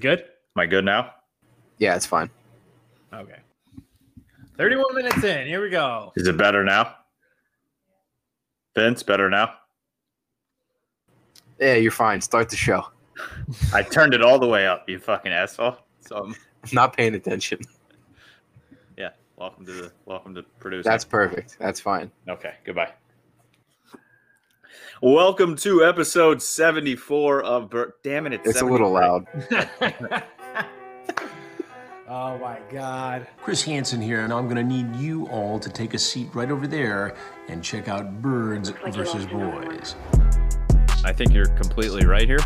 good? Am I good now? Yeah, it's fine. Okay. 31 minutes in. Here we go. Is it better now? Vince, better now? Yeah, you're fine. Start the show. I turned it all the way up, you fucking asshole. So I'm not paying attention. yeah, welcome to the welcome to producing. That's perfect. That's fine. Okay, goodbye. Welcome to episode 74 of Bur- Damn it, it's, It's a little loud. oh my God. Chris Hansen here, and I'm going to need you all to take a seat right over there and check out Birds versus Boys. I think you're completely right here,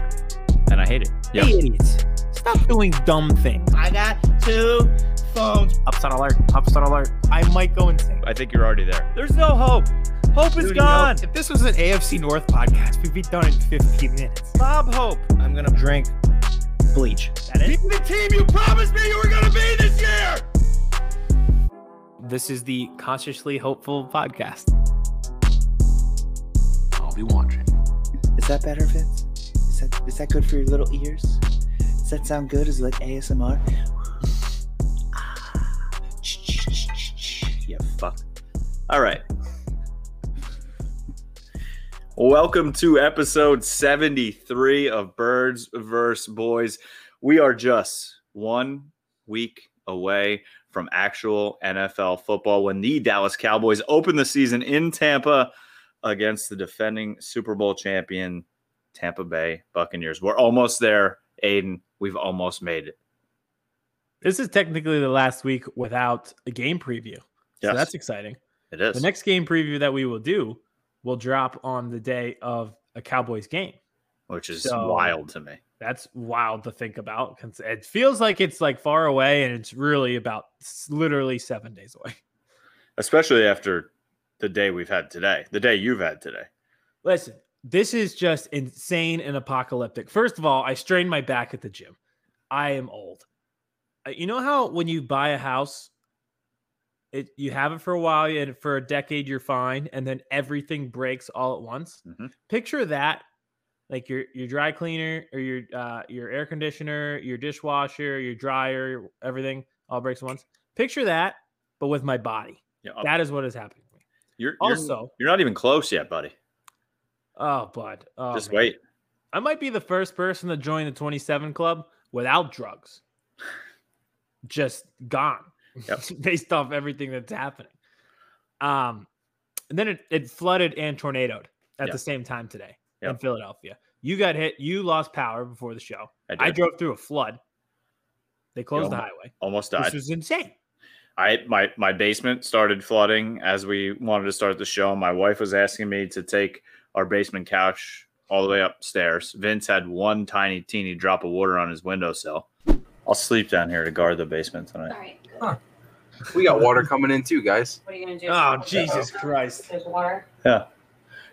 and I hate it. Hey, idiots. Stop doing dumb things. I got two phones. Upset alert. Upset alert. I might go insane. I think you're already there. There's no hope. Hope is Dude, gone. If this was an AFC North podcast, we'd be done in 15 minutes. Bob Hope. I'm going to drink bleach. That it? the team you promised me you were going to be this year. This is the Consciously Hopeful podcast. I'll be watching. Is that better, Vince? Is that is that good for your little ears? Does that sound good? Is it like ASMR? Ah. Yeah, fuck. All right. Welcome to episode 73 of Birds vs. Boys. We are just one week away from actual NFL football when the Dallas Cowboys open the season in Tampa against the defending Super Bowl champion Tampa Bay Buccaneers. We're almost there, Aiden. We've almost made it. This is technically the last week without a game preview. Yes, So that's exciting. it is. The next game preview that we will do will drop on the day of a Cowboys game. which is So- wild to me. That's wild to think about. It feels like it's like far away, and it's really about literally seven days away. Especially after the day we've had today, the day you've had today. Listen, this is just insane and apocalyptic. First of all, I strained my back at the gym. I am old. Uh, You know how when you buy a house, it you have it for a while and for a decade you're fine, and then everything breaks all at once. Mhm. Picture that, like your your dry cleaner or your uh, your air conditioner, your dishwasher, your dryer, everything all breaks at once. Picture that, but with my body. Yeah, That is what is happening to me. you're, you're Also, you're not even close yet, buddy. oh, bud, oh, Just man. wait. I might be the first person to join the 27 club without drugs. Just gone. Yep. Based off everything that's happening. Um, and then it, it flooded and tornadoed at Yeah. the same time today in Philadelphia. You got hit, you lost power before the show. I, I drove through a flood. They closed the highway. almost died. This was insane. I my my basement started flooding as we wanted to start the show. My wife was asking me to take our basement couch all the way upstairs. Vince had one tiny teeny drop of water on his windowsill. I'll sleep down here to guard the basement tonight. All right, good. We got water coming in too, guys. What are you gonna do? Oh, Jesus Christ. There's water, Yeah.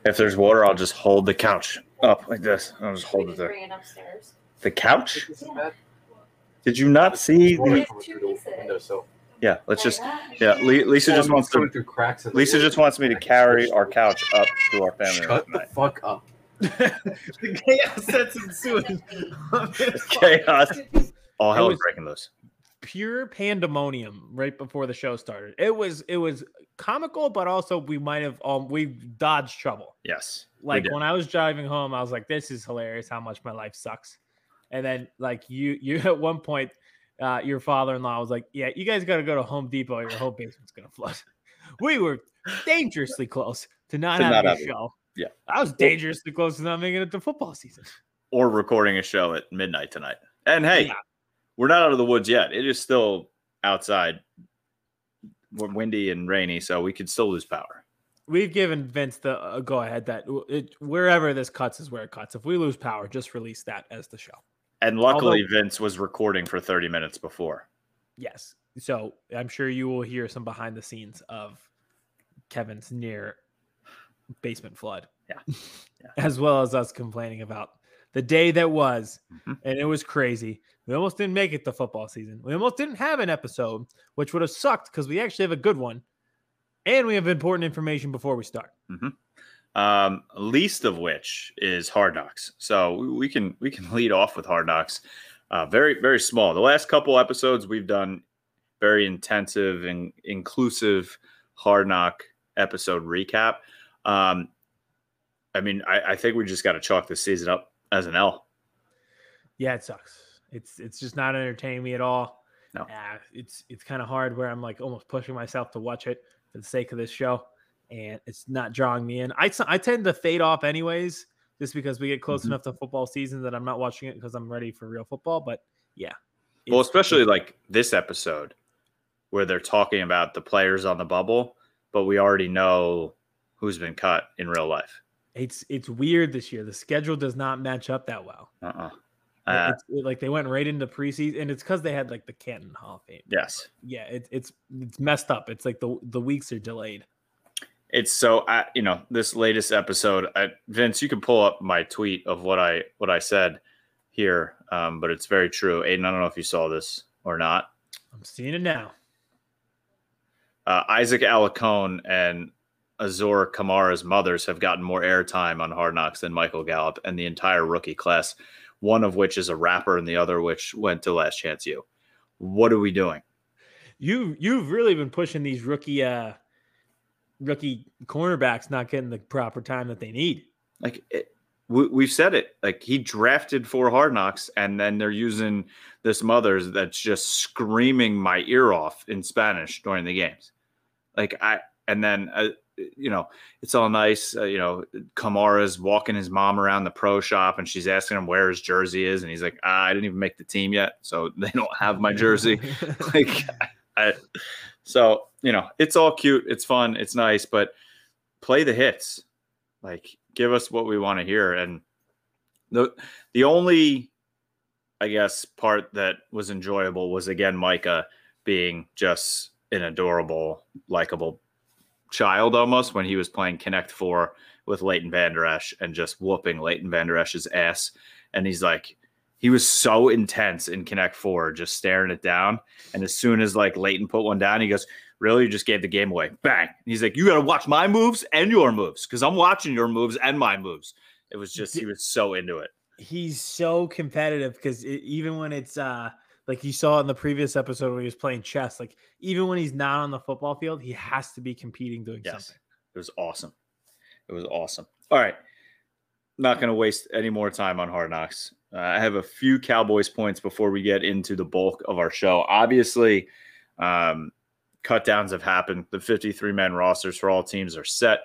If there's water, I'll just hold the couch up like this. I'll just hold it can there. bring it upstairs. The couch? Yeah. Did you not see Water the? There's two pieces. windowsill. Yeah. Let's just. Yeah. Le- Lisa just wants to. through cracks. Lisa wood. just wants me to carry our couch up to our family Shut the tonight. fuck up. the chaos that's ensuing. Chaos. All hell is was- breaking loose. Pure pandemonium right before the show started. It was it was comical, but also we might have um we dodged trouble. Yes. Like when I was driving home, I was like, "This is hilarious. How much my life sucks." And then like you you at one point, uh, your father in law was like, "Yeah, you guys got to go to Home Depot. Your whole basement's gonna flood." We were dangerously close to not To having not a having- show. yeah. I was dangerously close to not making it to football season. or recording a show at midnight tonight. And hey, Yeah. We're not out of the woods yet. It is still outside, windy and rainy, so we could still lose power. We've given Vince the uh, go ahead that it, wherever this cuts is where it cuts. If we lose power, just release that as the show. And luckily, Vince was recording for 30 minutes before. Yes. So I'm sure you will hear some behind the scenes of Kevin's near basement flood. Yeah. As well as us complaining about the day that was. Mhm. And it was crazy. We almost didn't make it the football season. We almost didn't have an episode, which would have sucked because we actually have a good one. And we have important information before we start. Um, least of which is Hard Knocks. So we- can we can lead off with Hard Knocks. Uh, very very small. The last couple episodes we've done very intensive and inclusive hard knock episode recap. Um, I mean, I, I think we just got to chalk this season up as an L. Yeah, it sucks. It's it's just not entertaining me at all. No. Uh, it's it's kind of hard where I'm like almost pushing myself to watch it for the sake of this show, and it's not drawing me in. I I tend to fade off anyways, just because we get close Mhm. enough to football season that I'm not watching it because I'm ready for real football. But yeah, Well, especially like this episode where they're talking about the players on the bubble, but we already know who's been cut in real life. It's it's weird this year. The schedule does not match up that well. Uh-uh. Uh, it's it- like they went right into preseason, and it's because they had like the Canton Hall of Fame. yes. Yeah, it, it's it's messed up. It's like the the weeks are delayed. It's so I, you know this latest episode. I, Vince, you can pull up my tweet of what I what I said here, um, but it's very true. Aiden, I don't know if you saw this or not. I'm seeing it now. Uh, Isaac Alarcón and Azur Kamara's mothers have gotten more airtime on Hard Knocks than Michael Gallup and the entire rookie class. One of which is a rapper, and the other which went to Last Chance U. What are we doing? You you've really been pushing these rookie uh rookie cornerbacks not getting the proper time that they need. like it, we, we've said it like he drafted for hard knocks and then they're using this mother's that's just screaming my ear off in spanish during the games like i and then uh, you know it's all nice uh, you know kamara's walking his mom around the pro shop and she's asking him where his jersey is and he's like ah, i didn't even make the team yet so they don't have my jersey. Like I, so you know it's all cute it's fun it's nice but play the hits. Like give us what we want to hear. And the the only i guess part that was enjoyable was again micah being just an adorable likable child almost when he was playing connect four with leighton vander esch and just whooping leighton vander esch's ass. And he's like he was so intense in connect four just staring it down. And as soon as like leighton put one down he goes really? You just gave the game away. Bang! And he's like you got to watch my moves and your moves because i'm watching your moves and my moves. It was just he was so into it. He's so competitive because even when it's uh like you saw in the previous episode when he was playing chess, like even when he's not on the football field, he has to be competing doing Yes. something. It was awesome. It was awesome. All right. Not going to waste any more time on Hard Knocks. Uh, I have a few Cowboys points before we get into the bulk of our show. Obviously, um, cut downs have happened. The 53 man rosters for all teams are set,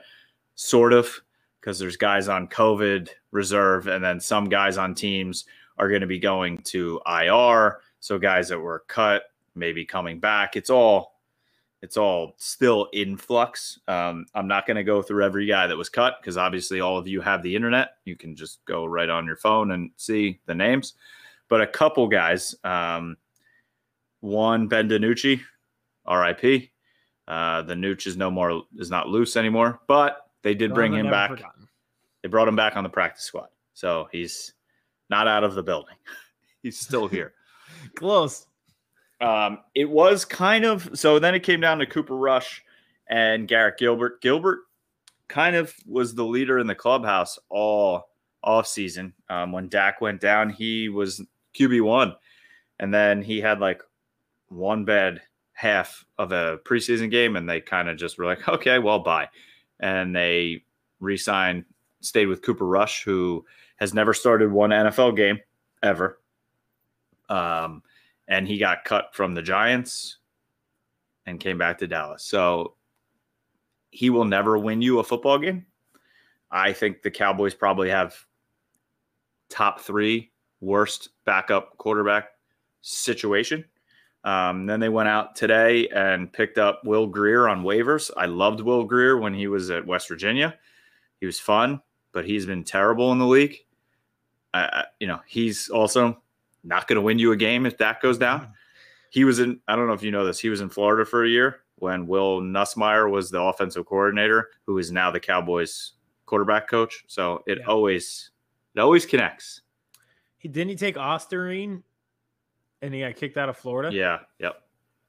sort of, because there's guys on COVID reserve, and then some guys on teams are going to be going to IR. So guys that were cut maybe coming back. It's all it's all still in flux. Um, I'm not going to go through every guy that was cut because obviously all of you have the internet. You can just go right on your phone and see the names. But a couple guys, um, one Ben DiNucci, R.I.P. Uh, the Nooch is no more is not loose anymore, but they did bring him back. forgotten. They brought him back on the practice squad, so he's not out of the building. he's still here. Close. Um, it was kind of so. Then it came down to Cooper Rush and Garrett Gilbert. Gilbert kind of was the leader in the clubhouse all off season. Um, when Dak went down, he was QB one, and then he had like one bad half of a preseason game, and they kind of just were like, okay, well, bye, and they re-signed, stayed with Cooper Rush, who has never started one NFL game ever. Um, and he got cut from the Giants and came back to Dallas. So he will never win you a football game. I think the Cowboys probably have top three worst backup quarterback situation. Um, then they went out today and picked up Will Grier on waivers. I loved Will Grier when he was at West Virginia. He was fun, but he's been terrible in the league. I, you know, he's also not going to win you a game if that goes down. He was in, I don't know if you know this, he was in Florida for a year when Will Nussmeier was the offensive coordinator, who is now the Cowboys quarterback coach. So it Yeah. always, it always connects. He didn't he take Ostarine and he got kicked out of Florida? Yeah. Yep.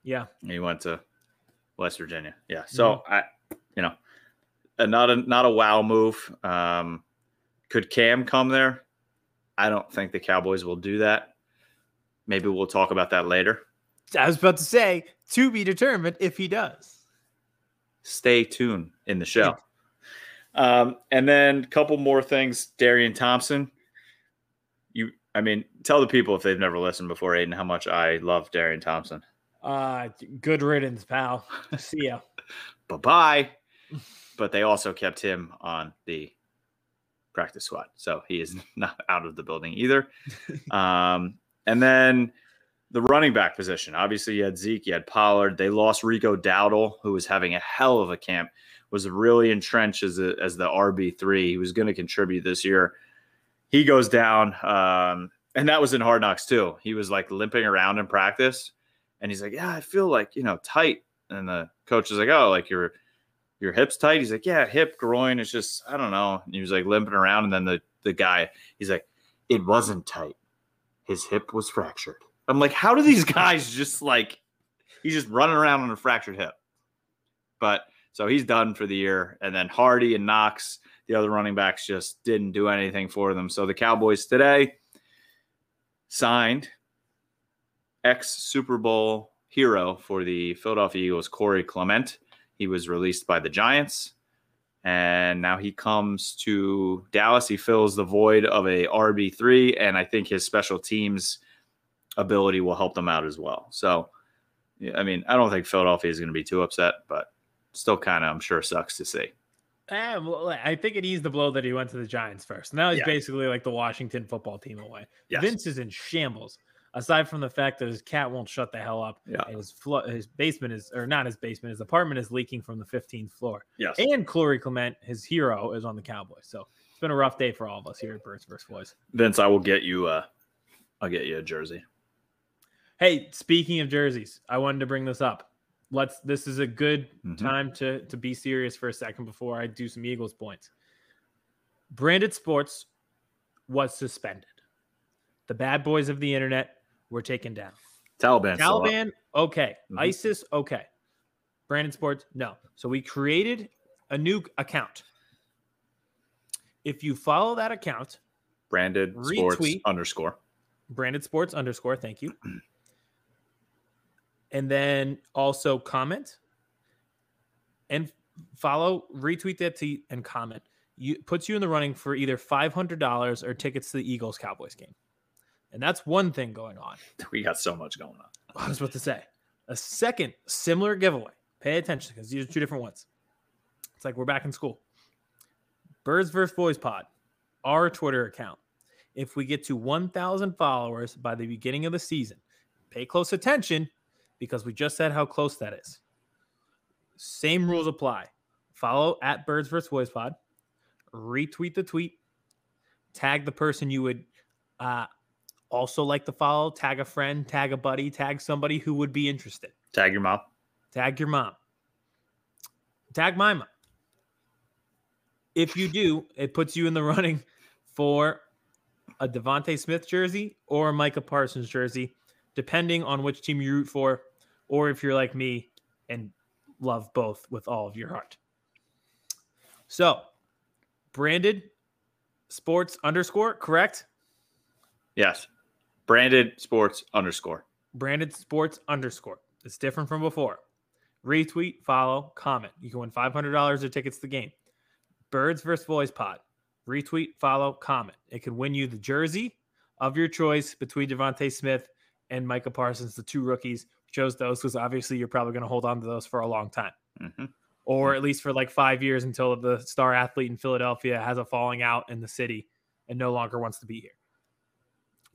Yeah. He went to West Virginia. Yeah. So I, you know, uh, not a not a wow move. Um, could Cam come there? I don't think the Cowboys will do that. Maybe we'll talk about that later. I was about to say to be determined if he does. Stay tuned in the show. Um, and then a couple more things. Darian Thompson. You, I mean, tell the people if they've never listened before, Aiden, how much I love Darian Thompson. Uh, good riddance, pal. See ya. Bye bye. but they also kept him on the practice squad, so he is not out of the building either. um, and then the running back position. Obviously, you had Zeke, you had Pollard. They lost Rico Dowdle, who was having a hell of a camp, was really entrenched as, a, as the RB3. He was going to contribute this year. He goes down. Um, and that was in Hard Knocks, too. He was like limping around in practice. And he's like, Yeah, I feel like, you know, tight. And the coach is like, Oh, like your your hips tight? He's like, Yeah, hip, groin. It's just, I don't know. And he was like limping around. And then the, the guy, he's like, It wasn't tight. His hip was fractured. I'm like, how do these guys just like he's just running around on a fractured hip? But so he's done for the year. And then Hardy and Knox, the other running backs, just didn't do anything for them. So the Cowboys today signed ex Super Bowl hero for the Philadelphia Eagles, Corey Clement. He was released by the Giants. And now he comes to Dallas. He fills the void of a RB3. And I think his special teams ability will help them out as well. So, I mean, I don't think Philadelphia is going to be too upset, but still kind of, I'm sure, sucks to see. Eh, well, I think it eased the blow that he went to the Giants first. Now he's Yeah. basically like the Washington football team away. Yes. Vince is in shambles. Aside from the fact that his cat won't shut the hell up, Yeah. his flo- his basement is, or not his basement, his apartment is leaking from the 15th floor. Yes. And Corey Clement, his hero, is on the Cowboys. So it's been a rough day for all of us here at Birds vs. Boys. Vince, I will get you. Uh, I'll get you a jersey. Hey, speaking of jerseys, I wanted to bring this up. Let's. This is a good Mhm. time to to be serious for a second before I do some Eagles points. Branded Sports was suspended. The bad boys of the internet were taken down. Taliban. Taliban, okay. Mhm. ISIS, okay. Branded Sports, no. So we created a new account. If you follow that account, Branded sports Retweet. underscore. branded sports underscore thank you and then also comment and follow retweet that tweet and comment you puts you in the running for either $500 or tickets to the eagles cowboys game and that's one thing going on. We got so much going on. i was about to say a second similar giveaway. Pay attention because these are two different ones. It's like we're back in school. Birds versus boys pod our twitter account. If we get to 1000 followers by the beginning of the season pay close attention because we just said how close that is. Same rules apply. Follow at birds versus boys pod. Retweet the tweet. Tag the person you would uh, also like to follow tag a friend tag a buddy tag somebody who would be interested. Tag your mom. tag your mom. Tag my mom. If you do it puts you in the running for a DeVonta Smith jersey or a micah parsons jersey depending on which team you root for or if you're like me and love both with all of your heart. So branded sports underscore correct? Yes. Branded sports underscore. branded sports underscore. It's different from before. Retweet, follow, comment. You can win $500 of tickets to the game. Birds versus Boys Pod. Retweet, follow, comment. It can win you the jersey of your choice between DeVonta Smith and Micah Parsons, the two rookies. Chose those because obviously you're probably going to hold on to those for a long time, hmm or at least for like five years until the star athlete in Philadelphia has a falling out in the city and no longer wants to be here.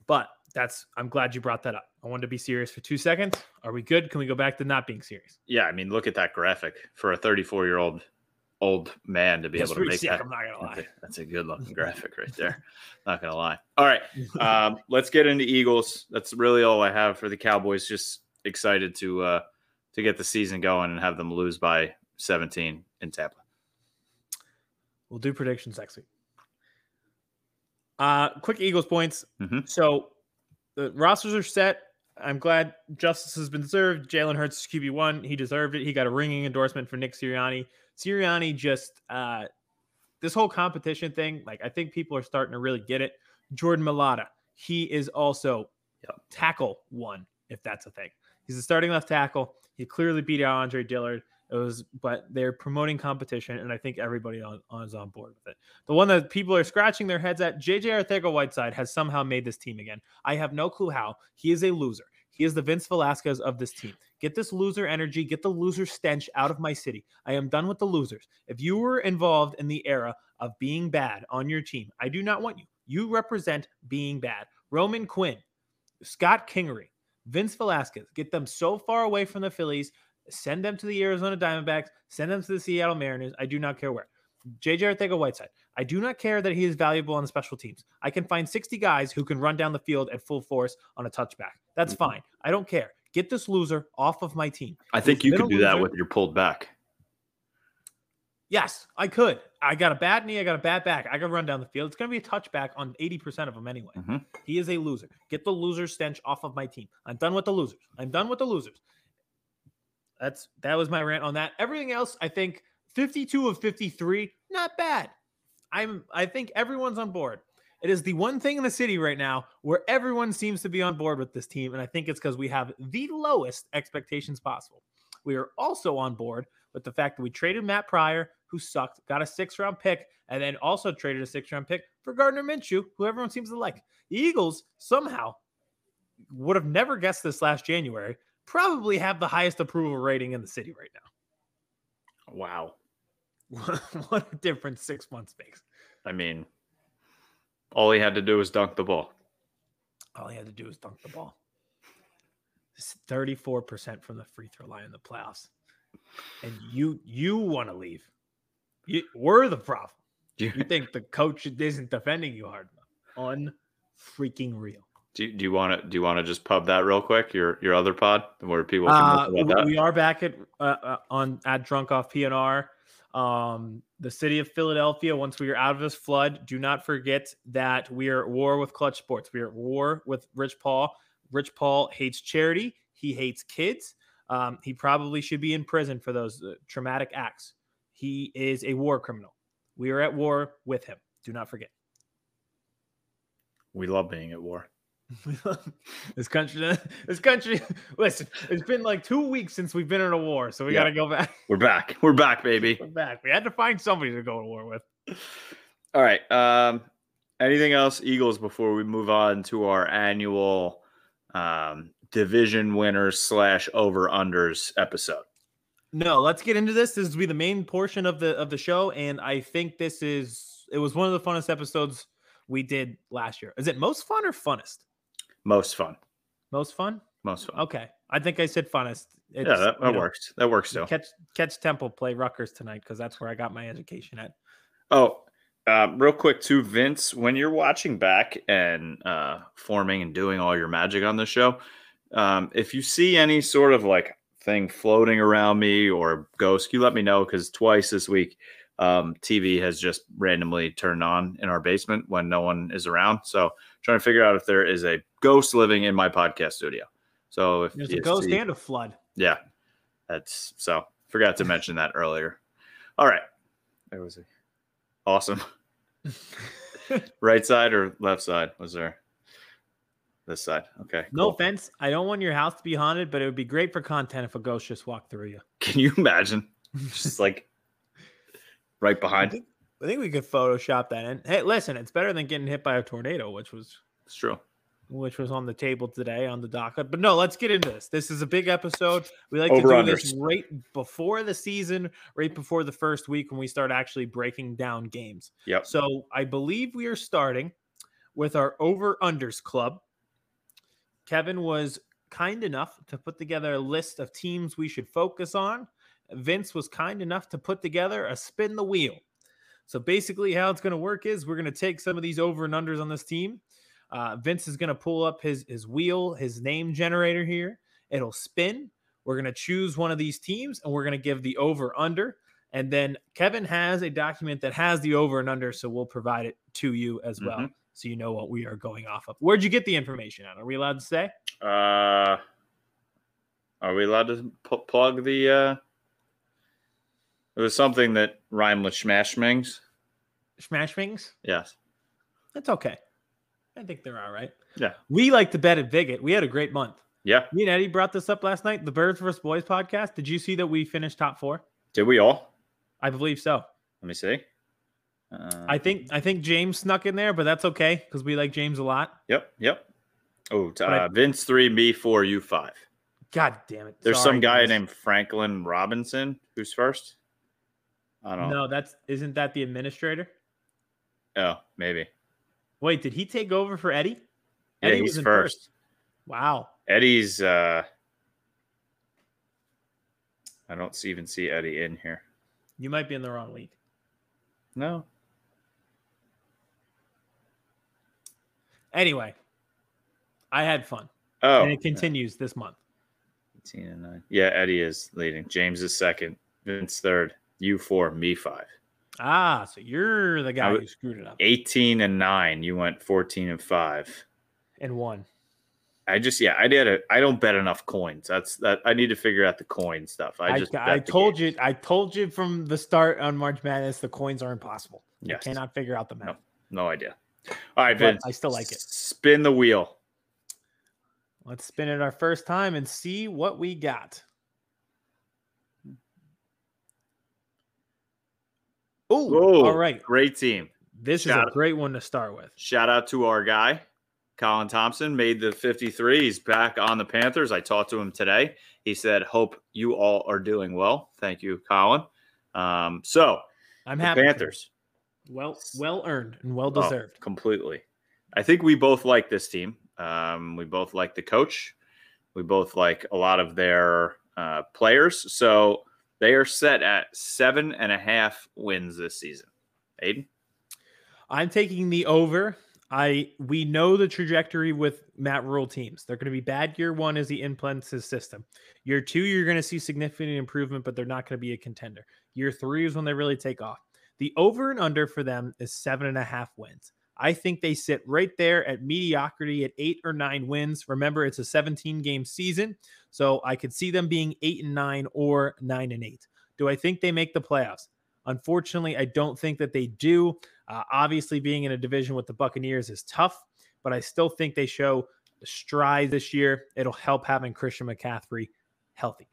But that's, I'm glad you brought that up. I wanted to be serious for two seconds. Are we good? Can we go back to not being serious? Yeah, I mean, look at that graphic for a 34 year old old man to be That's able to make sick, that. I'm not gonna That's lie. a, that's a good looking graphic right there. Not gonna lie. All right, um, let's get into Eagles. That's really all I have for the Cowboys. Just excited to uh, to get the season going and have them lose by 17 in Tampa. We'll do predictions next week. Uh, quick Eagles points. Mhm. So the rosters are set. I'm glad justice has been served. Jalen Hurts is QB one. He deserved it. He got a ringing endorsement for Nick Sirianni. Sirianni just uh, this whole competition thing. Like I think people are starting to really get it. Jordan Mailata. He is also Yep. tackle one, if that's a thing. He's a starting left tackle. He clearly beat out Andre Dillard. It was, but they're promoting competition, and I think everybody on, on is on board with it. The one that people are scratching their heads at, JJ Arcega-Whiteside has somehow made this team again. I have no clue how. He is a loser. He is the Vince Velasquez of this team. Get this loser energy, get the loser stench out of my city. I am done with the losers. If you were involved in the era of being bad on your team, I do not want you. You represent being bad. Roman Quinn, Scott Kingery, Vince Velasquez, get them so far away from the Phillies, send them to the Arizona Diamondbacks, send them to the Seattle Mariners. I do not care where. JJ Arcega-Whiteside. I do not care that he is valuable on the special teams. I can find 60 guys who can run down the field at full force on a touchback. That's fine. I don't care. Get this loser off of my team. I think He's you could a do that with your pulled back. Yes, I could. I got a bad knee. I got a bad back. I could run down the field. It's going to be a touchback on 80% of them anyway. Mhm. He is a loser. Get the loser stench off of my team. I'm done with the losers. I'm done with the losers. That's that was my rant on that. Everything else, I think 52 of 53, not bad. I'm I think everyone's on board. It is the one thing in the city right now where everyone seems to be on board with this team, and I think it's because we have the lowest expectations possible. We are also on board with the fact that we traded Matt Pryor, who sucked, got a six round pick, and then also traded a six round pick for Gardner Minshew, who everyone seems to like. The Eagles somehow would have never guessed this last January, probably have the highest approval rating in the city right now. Wow. what a difference six months makes. I mean, all he had to do was dunk the ball. All he had to do was dunk the ball. It's 34% from the free throw line in the playoffs. And you you want to leave. You, we're the problem. You, You think the coach isn't defending you hard enough. Unfreaking real. Do you, do you want to do you want to just pub that real quick? Your your other pod where people can Uh, listen about that? we are back at uh, uh, on at Drunk Off PNR. Um, the city of Philadelphia. Once we are out of this flood, do not forget that we are at war with Clutch Sports. We are at war with Rich Paul. Rich Paul hates charity. He hates kids. Um, he probably should be in prison for those uh, traumatic acts. He is a war criminal. We are at war with him. Do not forget. we love being at war. this country, this country. Listen, it's been like two weeks since we've been in a war, so we Yeah. got to go back. We're back. We're back, baby. We're back. We had to find somebody to go to war with. All right. Um, anything else, Eagles, before we move on to our annual um, division winners slash over unders episode? No, let's get into this. This will be the main portion of the of the show, and I think this is it was one of the funnest episodes we did last year. Is it most fun or funnest? Most fun. Most fun. Most fun. Okay, I think I said funnest. It's, yeah, that, that know, works. That works still. Catch catch Temple play Rutgers tonight because that's where I got my education at. Oh, uh, real quick too, Vince. When you're watching back and uh, forming and doing all your magic on the show, um, if you see any sort of like thing floating around me or ghost, you let me know because twice this week, um, TV has just randomly turned on in our basement when no one is around. So trying to figure out if there is a ghost living in my podcast studio. So if There's a ghost and a flood. yeah, that's so. Forgot to mention that earlier. All right, there was a awesome. right side or left side? Was there this side? Okay. No cool. offense. I don't want your house to be haunted, but it would be great for content if a ghost just walked through you. Can you imagine? Just like right behind. I think we could Photoshop that in. Hey, listen, it's better than getting hit by a tornado, which was It's true. which was on the table today on the docket. But no, let's get into this. This is a big episode. We like Over to do this right before the season, right before the first week when we start actually breaking down games. Yep. So I believe we are starting with our over unders club. Kevin was kind enough to put together a list of teams we should focus on. Vince was kind enough to put together a spin the wheel. So basically, how it's going to work is we're going to take some of these over and unders on this team. Uh, Vince is going to pull up his his wheel, his name generator here. It'll spin. We're going to choose one of these teams, and we're going to give the over under. And then Kevin has a document that has the over and under, so we'll provide it to you as well, Mhm. so you know what we are going off of. Where'd you get the information at? Are we allowed to say? Uh, are we allowed to plug the? uh It was something that rhymed with smash mings. Smash Wings? Yes. That's okay. I think they're all right. Yeah. We like to bet at Viget. We had a great month. Yeah. Me and Eddie brought this up last night. The Birds vs. Boys podcast. Did you see that we finished top four? Did we all? I believe so. Let me see. Uh, I think I think James snuck in there, but that's okay because we like James a lot. Yep. Yep. Oh, But I- uh, Vince three, me four, you five. God damn it! There's Sorry, some guy guys. named Franklin Robinson who's first. I don't know. No, that's isn't that the administrator? Oh, maybe. Wait, did he take over for Eddie? Yeah, Eddie he's was in first. Wow. Eddie's. uh I don't even see Eddie in here. You might be in the wrong league. No. Anyway, I had fun. Oh, and it continues this month. 18 and 9. Yeah, Eddie is leading. James is second. Vince third. You four. Me five. Ah, so you're the guy I who screwed it up 18 and 9. You went 14 and 5. and won. I just yeah, I did it. I don't bet enough coins. That's that I need to figure out the coin stuff. I I, just I, the told game. you, I told you from the start on March Madness, the coins are impossible. You Yes. cannot figure out the math. No idea. All right, Vince. I still like it. Spin the wheel. Let's spin it our first time and see what we got. Oh, all right. Great team. This Shout is a great one to start with. Shout out to our guy, Colin Thompson, made the 53. He's back on the Panthers. I talked to him today. He said, Hope you all are doing well. Thank you, Colin. Um, so, I'm the happy. for you. Panthers. Well, well earned and well Oh, deserved. completely. I think we both like this team. Um, we both like the coach. We both like a lot of their uh, players. So they are set at seven and a half wins this season. Aiden? I'm taking the over. I we know the trajectory with Matt Rhule teams. They're going to be bad year one as he implants his system. Year two, you're going to see significant improvement, but they're not going to be a contender. Year three is when they really take off. The over and under for them is seven and a half wins. I think they sit right there at mediocrity at eight or nine wins. Remember, it's a 17 game season, so I could see them being eight and nine or nine and eight. Do I think they make the playoffs? Unfortunately, I don't think that they do. Uh, obviously, being in a division with the Buccaneers is tough, but I still think they show stride this year. It'll help having Christian McCaffrey healthy.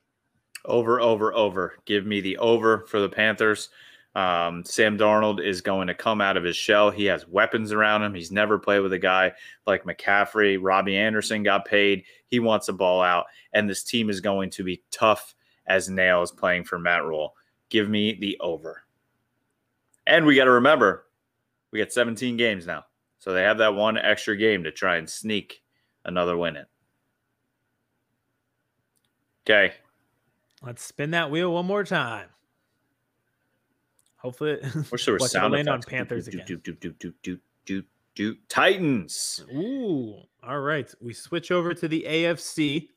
Over, over, over. Give me the over for the Panthers. Um, Sam Darnold is going to come out of his shell. He has weapons around him. He's never played with a guy like McCaffrey. Robbie Anderson got paid. He wants a ball out. And this team is going to be tough as nails playing for Matt Rhule. Give me the over. And we got to remember, we got 17 games now. So they have that one extra game to try and sneak another win in. Okay. Let's spin that wheel one more time. Hopefully, Wish there was sound land on. Panthers Do, again. do, do, do, do, do, do, do. Titans. Ooh, all right. We switch over to the AFC.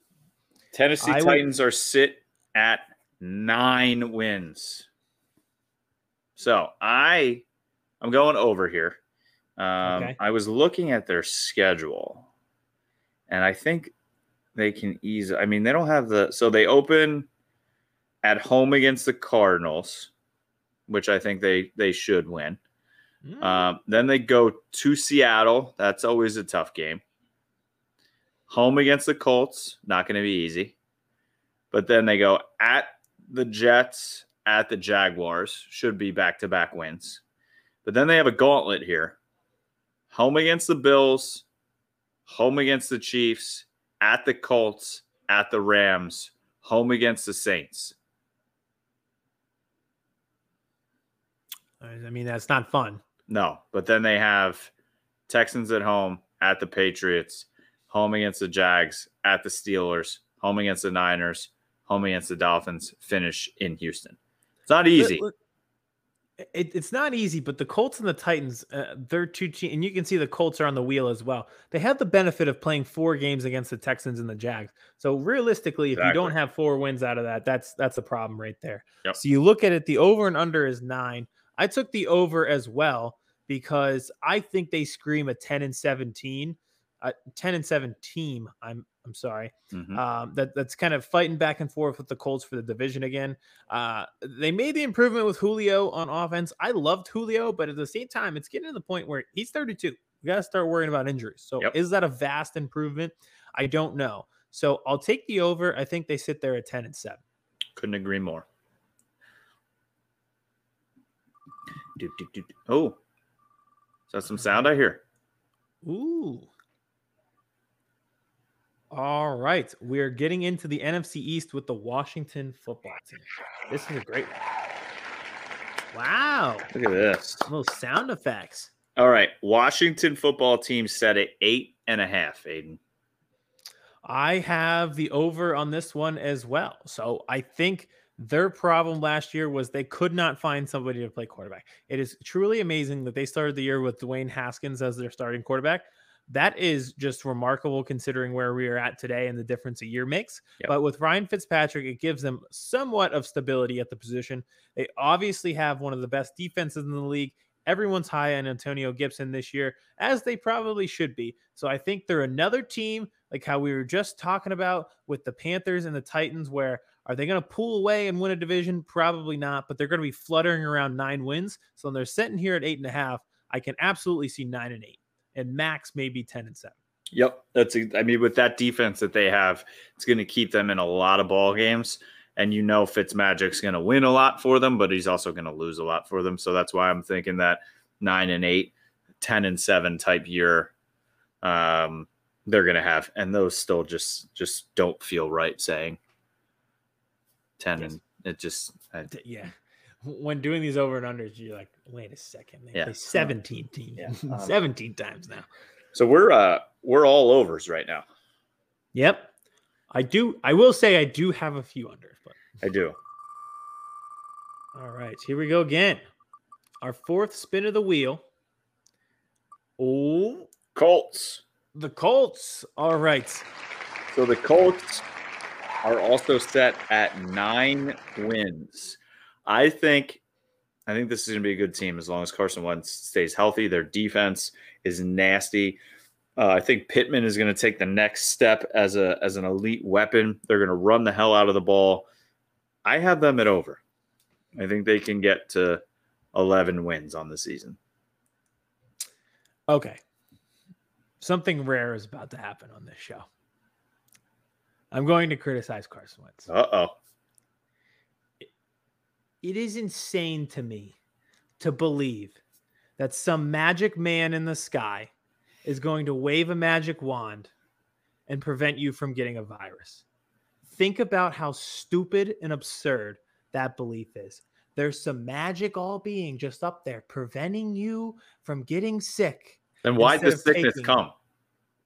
Tennessee I would- Titans are sit at nine wins. So I, I'm going over here. Um, Okay. I was looking at their schedule, and I think they can ease. I mean, they don't have the so they open at home against the Cardinals, which I think they they should win. Mm, Um, then they go to Seattle. That's always a tough game. Home against the Colts, not going to be easy. But then they go at the Jets, at the Jaguars, should be back to back wins. But then they have a gauntlet here home against the Bills, home against the Chiefs, at the Colts, at the Rams, home against the Saints. I mean, that's not fun. No, but then they have Texans at home, at the Patriots, home against the Jags, at the Steelers, home against the Niners, home against the Dolphins, finish in Houston. It's not easy. Look, It, it's not easy, but the Colts and the Titans, uh, they're two teams, and you can see the Colts are on the wheel as well. They have the benefit of playing four games against the Texans and the Jags. So realistically, if you don't have four wins out of that, that's that's a problem right there. Yep. So you look at it, the over and under is nine. I took the over as well because I think they scream a 10 and 17, uh, 10 and 7 team. I'm I'm sorry Mhm. um, that that's kind of fighting back and forth with the Colts for the division again. Uh, they made the improvement with Julio on offense. I loved Julio, but at the same time, it's getting to the point where he's 32. We got to start worrying about injuries. So Yep. is that a vast improvement? I don't know. So I'll take the over. I think they sit there at 10 and 7. Couldn't agree more. Do, do, do. Oh, is that some sound I hear? Ooh. All right. We're getting into the NFC East with the Washington football team. This is a great one. Wow. Look at this. Little sound effects. All right, Washington football team set at eight and a half. Aiden. I have the over on this one as well. So I think their problem last year was they could not find somebody to play quarterback. It is truly amazing that they started the year with Dwayne Haskins as their starting quarterback. That is just remarkable considering where we are at today and the difference a year makes. Yep. But with Ryan Fitzpatrick, it gives them somewhat of stability at the position. They obviously have one of the best defenses in the league. Everyone's high on Antonio Gibson this year, as they probably should be. So I think they're another team, like how we were just talking about with the Panthers and the Titans, where are they going to pull away and win a division? Probably not, but they're going to be fluttering around nine wins. So when they're sitting here at eight and a half, I can absolutely see nine and eight, and max maybe 10 and seven. Yep, that's. I mean, with that defense that they have, it's going to keep them in a lot of ball games. And you know, Fitzmagic's going to win a lot for them, but he's also going to lose a lot for them. So that's why I'm thinking that nine and eight, 10 and seven type year, um, they're going to have. And those still just just don't feel right saying ten Yes. and it just. I, Yeah. When doing these over and unders, you're like, wait a second. They Yeah. play 17 teams, Yeah. Um, 17 times now. so we're uh we're all overs right now. Yep. I do. I will say I do have a few unders, but I do. all right. Here we go again. Our fourth spin of the wheel. Oh, Colts. the Colts. All right. So the Colts are also set at nine wins. I think I think this is going to be a good team as long as Carson Wentz stays healthy. Their defense is nasty. Uh, I think Pittman is going to take the next step as a as an elite weapon. They're going to run the hell out of the ball. I have them at over. I think they can get to 11 wins on the season. Okay. Something rare is about to happen on this show. I'm going to criticize Carson Wentz. Uh oh. it is insane to me to believe that some magic man in the sky is going to wave a magic wand and prevent you from getting a virus. Think about how stupid and absurd that belief is. There's some magic all being just up there preventing you from getting sick. Then why does sickness come?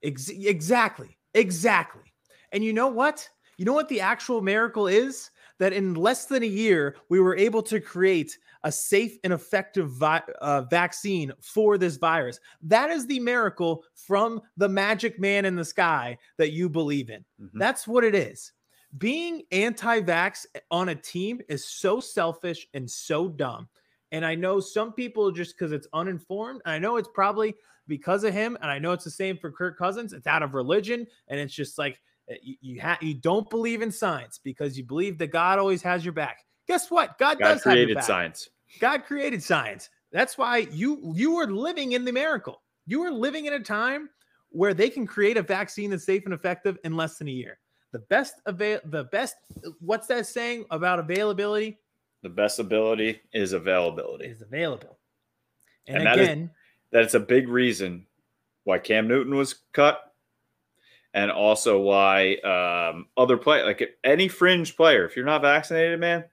Ex- exactly. Exactly. And you know what? You know what the actual miracle is? That in less than a year, we were able to create a safe and effective vi- uh, vaccine for this virus. That is the miracle from the magic man in the sky that you believe in. Mhm. That's what it is. Being anti vax on a team is so selfish and so dumb. And I know some people just because it's uninformed. And I know it's probably because of him. And I know it's the same for Kirk Cousins. It's out of religion. And it's just like Uh, you, you, ha- you don't believe in science because you believe that God always has your back. Guess what? God, God does have your created back. science. God created science. That's why you you are living in the miracle. You are living in a time where they can create a vaccine that's safe and effective in less than a year. The best avail the best what's that saying about availability The best ability is availability. is available. And, And that is- again, That's a big reason why Cam Newton was cut, and also why um, other play like any fringe player, if you're not vaccinated, man,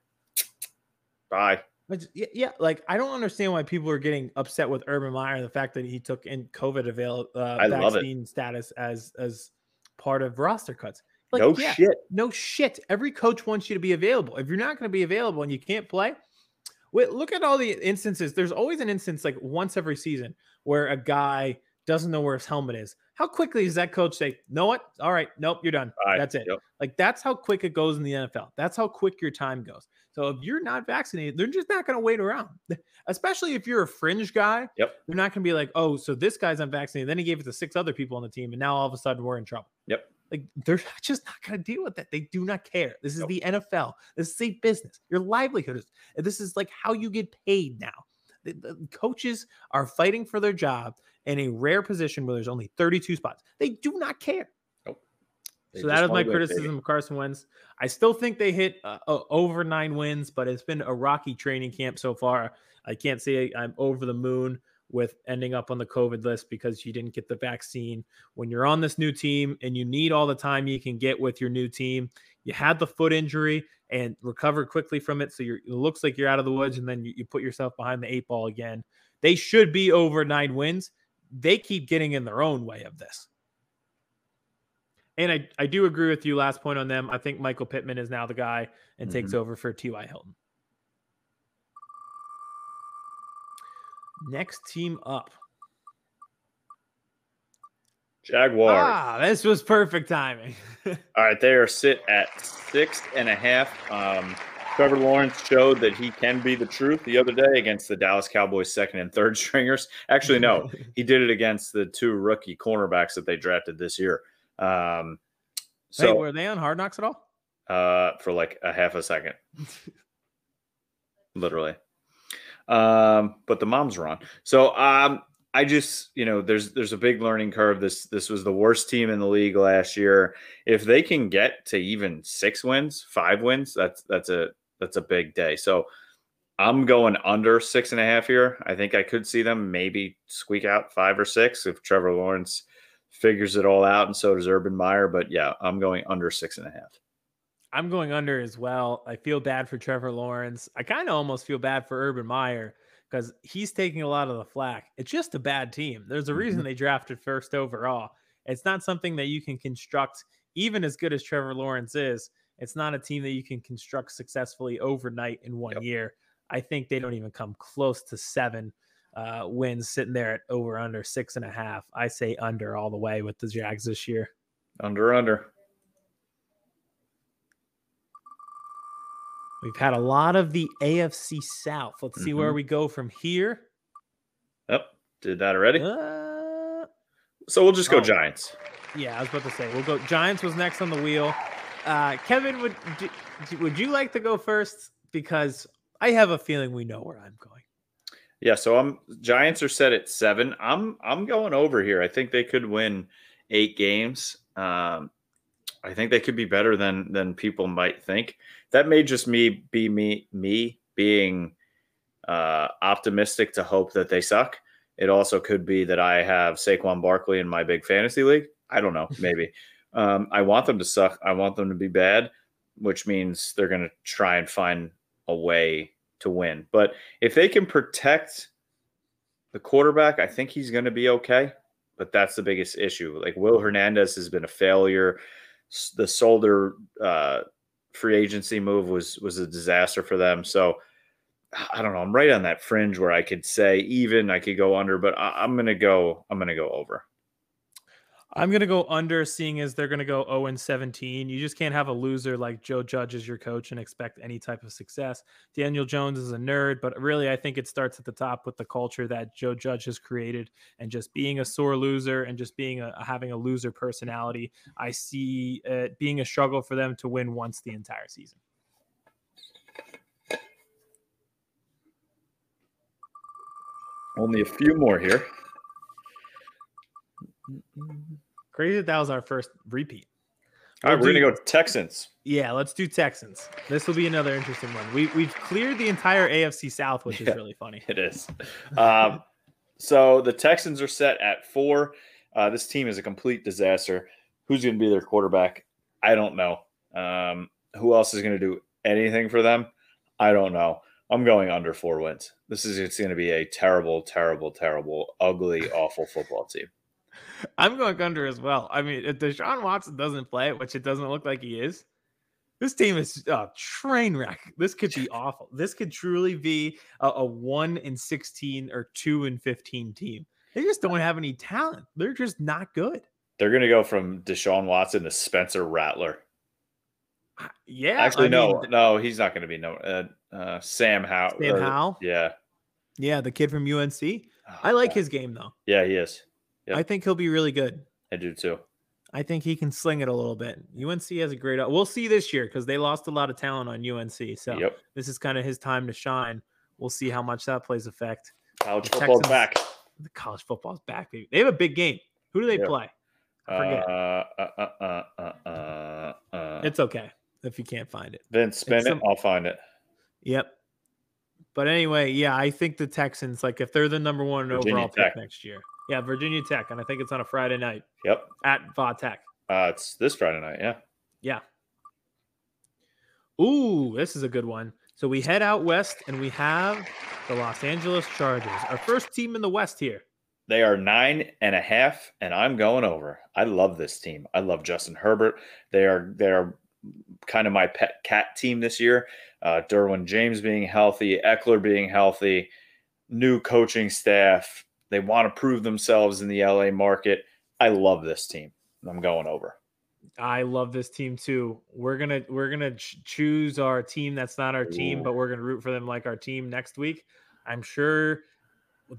bye. But yeah, yeah, like I don't understand why people are getting upset with Urban Meyer the fact that he took in COVID avail uh, I love it. vaccine status as as part of roster cuts. Like, no yeah, shit. no shit. Every coach wants you to be available. If you're not going to be available and you can't play, wait, look at all the instances. There's always an instance like once every season where a guy doesn't know where his helmet is. How quickly does that coach say, "Know what? All right, nope, you're done. That's it." Yep. Like that's how quick it goes in the NFL. That's how quick your time goes. So if you're not vaccinated, they're just not going to wait around. Especially if you're a fringe guy. Yep. They're not going to be like, "Oh, so this guy's unvaccinated." Then he gave it to six other people on the team, and now all of a sudden we're in trouble. Yep. Like they're just not going to deal with that. They do not care. This is Nope. the NFL. This is a business. Your livelihood is. This is like how you get paid now. The, the coaches are fighting for their job in a rare position where there's only 32 spots. They do not care. They so that is my wanna win, baby. criticism of Carson Wentz. I still think they hit uh, over nine wins, but it's been a rocky training camp so far. I can't say I'm over the moon with ending up on the COVID list because you didn't get the vaccine. When you're on this new team and you need all the time you can get with your new team, you had the foot injury and recovered quickly from it. So you're, it looks like you're out of the woods and then you, you put yourself behind the eight ball again. They should be over nine wins. They keep getting in their own way of this. And I, I do agree with you. Last point on them. I think Michael Pittman is now the guy and takes mm-hmm. over for T.Y. Hilton. Next team up. Jaguars. Ah, this was perfect timing. All right, they are sit at six and a half. Um, Trevor Lawrence showed that he can be the truth the other day against the Dallas Cowboys second and third stringers. Actually, no, he did it against the two rookie cornerbacks that they drafted this year. Um, hey, so were they on Hard Knocks at all? uh, for like a half a second, literally. Um, but the moms were on. So um, I just, you know, there's there's a big learning curve. This this was the worst team in the league last year. If they can get to even six wins, five wins, that's that's a that's a big day. So I'm going under six and a half here. I think I could see them maybe squeak out five or six if Trevor Lawrence figures it all out, and so does Urban Meyer. But yeah, I'm going under six and a half. I'm going under as well. I feel bad for Trevor Lawrence. I kind of almost feel bad for Urban Meyer because he's taking a lot of the flack. It's just a bad team. There's a reason they drafted first overall. It's not something that you can construct, even as good as Trevor Lawrence is. It's not a team that you can construct successfully overnight in one Yep. year. I think they don't even come close to seven uh, wins, sitting there at over under six and a half. I say under all the way with the Jags this year. Under under. We've had a lot of the AFC South. Let's see where Mhm. we go from here. Yep, did that already. Uh, So we'll just go oh. Giants. yeah, I was about to say we'll go. Giants was next on the wheel. Uh, Kevin, would would you like to go first? Because I have a feeling we know where I'm going. Yeah, so I'm Giants are set at seven. I'm I'm going over here. I think they could win eight games. Um, I think they could be better than than people might think. That may just me be me me being uh, optimistic to hope that they suck. It also could be that I have Saquon Barkley in my big fantasy league. I don't know, maybe. um, I want them to suck. I want them to be bad, which means they're going to try and find a way to win. But if they can protect the quarterback, I think he's going to be okay. But that's the biggest issue. Like Will Hernandez has been a failure. The Solder uh, free agency move was was a disaster for them. So I don't know. I'm right on that fringe where I could say even, I could go under, but I, I'm gonna go. I'm gonna go over. I'm gonna go under, seeing as they're gonna go 0 and 17. You just can't have a loser like Joe Judge as your coach and expect any type of success. Daniel Jones is a nerd, but really, I think it starts at the top with the culture that Joe Judge has created, and just being a sore loser and just being a having a loser personality. I see it being a struggle for them to win once the entire season. Only a few more here. Mm, mm, mm, Crazy that that was our first repeat. All right, We'll we're gonna go Texans. Yeah, let's do Texans. This will be another interesting one. We we've cleared the entire AFC South, which Yeah. is really funny. It is. Um, so the Texans are set at four. Uh, this team is a complete disaster. Who's going to be their quarterback? I don't know. Um, who else is going to do anything for them? I don't know. I'm going under four wins. This is it's going to be a terrible, terrible, terrible, ugly, awful football team. I'm going under as well. I mean, if Deshaun Watson doesn't play, which it doesn't look like he is, this team is a train wreck. This could be awful. This could truly be a, a one in 16 or two in 15 team. They just don't have any talent. They're just not good. They're going to go from Deshaun Watson to Spencer Rattler. Yeah. Actually, I no, mean, no, he's not going to be no. Uh, uh, Sam Howe. Sam Howell? Yeah, Yeah, the kid from UNC. Oh, I like God. his game though. Yeah, he is. Yep. I think he'll be really good. I do too. I think he can sling it a little bit. UNC has a great. We'll see this year because they lost a lot of talent on UNC. So Yep. this is kind of his time to shine. We'll see how much that plays effect. College The football's Texans- back. The college football's back, baby. They have a big game. Who do they Yeah. play? I forget. Uh, uh, uh, uh, uh, uh, uh. it's okay if you can't find it. Vince, spin it's it. some- I'll find it. Yep. But anyway, yeah, I think the Texans, like if they're the number one Virginia overall Tech. pick next year. Yeah, Virginia Tech. And I think it's on a Friday night Yep. at Va Tech. Uh, it's this Friday night. Yeah. Yeah. Ooh, this is a good one. So we head out west and we have the Los Angeles Chargers, our first team in the West here. They are nine and a half, and I'm going over. I love this team. I love Justin Herbert. They are they are kind of my pet cat team this year. Uh, Derwin James being healthy, Ekeler being healthy, new coaching staff. They want to prove themselves in the LA market. I love this team. I'm going over. I love this team too. We're gonna we're gonna ch- choose our team that's not our team, Ooh. but we're gonna root for them like our team next week. I'm sure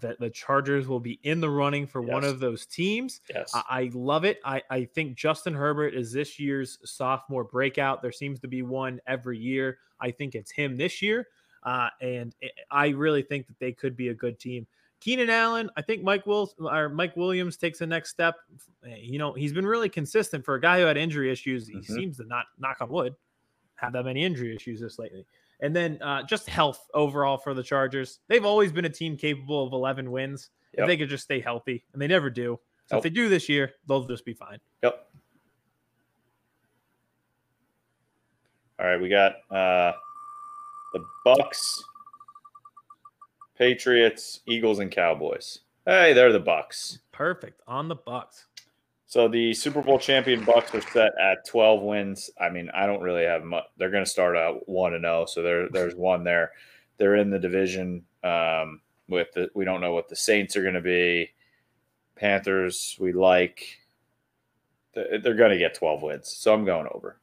that the Chargers will be in the running for one of those teams. Yes. I, I love it. I, I think Justin Herbert is this year's sophomore breakout. There seems to be one every year. I think it's him this year. Uh, and I- I really think that they could be a good team. Keenan Allen, I think Mike Will or Mike Williams takes the next step. You know, he's been really consistent for a guy who had injury issues. He Mhm. seems to not knock on wood have that many injury issues this lately. And then uh, just health overall for the Chargers. They've always been a team capable of 11 wins if they could just stay healthy, and they never do. So Nope. if they do this year, they'll just be fine. Yep. All right, we got uh the Bucks, Patriots, Eagles, and Cowboys. Hey, they're the Bucks. Perfect on the Bucks. So the Super Bowl champion Bucks are set at 12 wins. I mean, I don't really have much. They're going to start out one and zero, so there there's one there. They're in the division um, with the. We don't know what the Saints are going to be. Panthers, we like. They're going to get 12 wins, so I'm going over.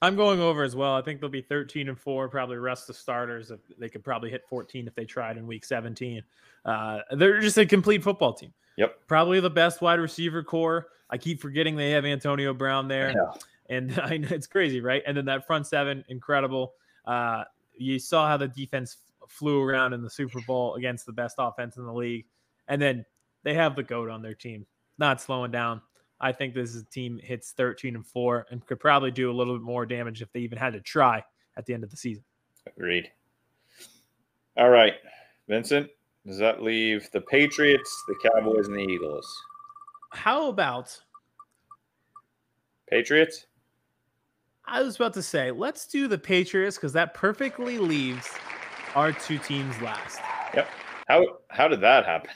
I'm going over as well. I think they'll be 13 and four. Probably rest the starters. If they could probably hit 14 if they tried in week 17. Uh, they're just a complete football team. Yep. Probably the best wide receiver core. I keep forgetting they have Antonio Brown there. Yeah. and I know it's crazy, right? And then that front seven, incredible. Uh, you saw how the defense flew around in the Super Bowl against the best offense in the league, and then they have the goat on their team, not slowing down. I think this is a team hits 13 and four and could probably do a little bit more damage if they even had to try at the end of the season. Agreed. All right, Vincent. Does that leave the Patriots, the Cowboys, and the Eagles? How about Patriots. I was about to say, let's do the Patriots because that perfectly leaves our two teams last. Yep. How how did that happen?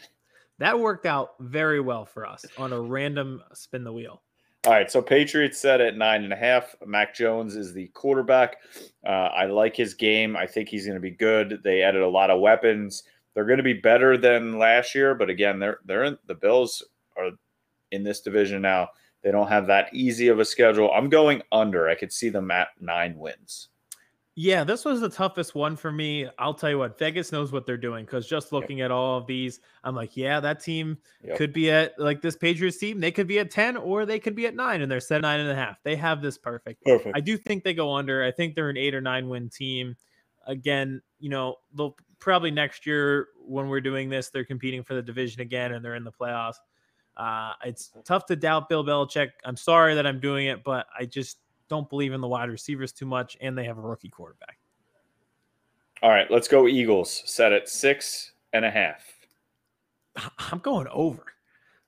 That worked out very well for us on a random spin the wheel. All right, so Patriots set at nine and a half. Mac Jones is the quarterback. Uh, I like his game. I think he's going to be good. They added a lot of weapons. They're going to be better than last year, but again, they're they're in the Bills are in this division now. They don't have that easy of a schedule. I'm going under. I could see them at nine wins. Yeah, this was the toughest one for me. I'll tell you what, Vegas knows what they're doing because just looking at all of these, I'm like, yeah, that team Yep. could be at like this Patriots team. They could be at 10 or they could be at nine and they're set nine and a half. They have this perfect. Perfect. I do think they go under. I think they're an eight or nine win team. Again, you know, they'll probably next year when we're doing this, they're competing for the division again and they're in the playoffs. Uh, it's tough to doubt Bill Belichick. I'm sorry that I'm doing it, but I just don't believe in the wide receivers too much, and they have a rookie quarterback. All right, let's go Eagles. Set at six and a half. I'm going over.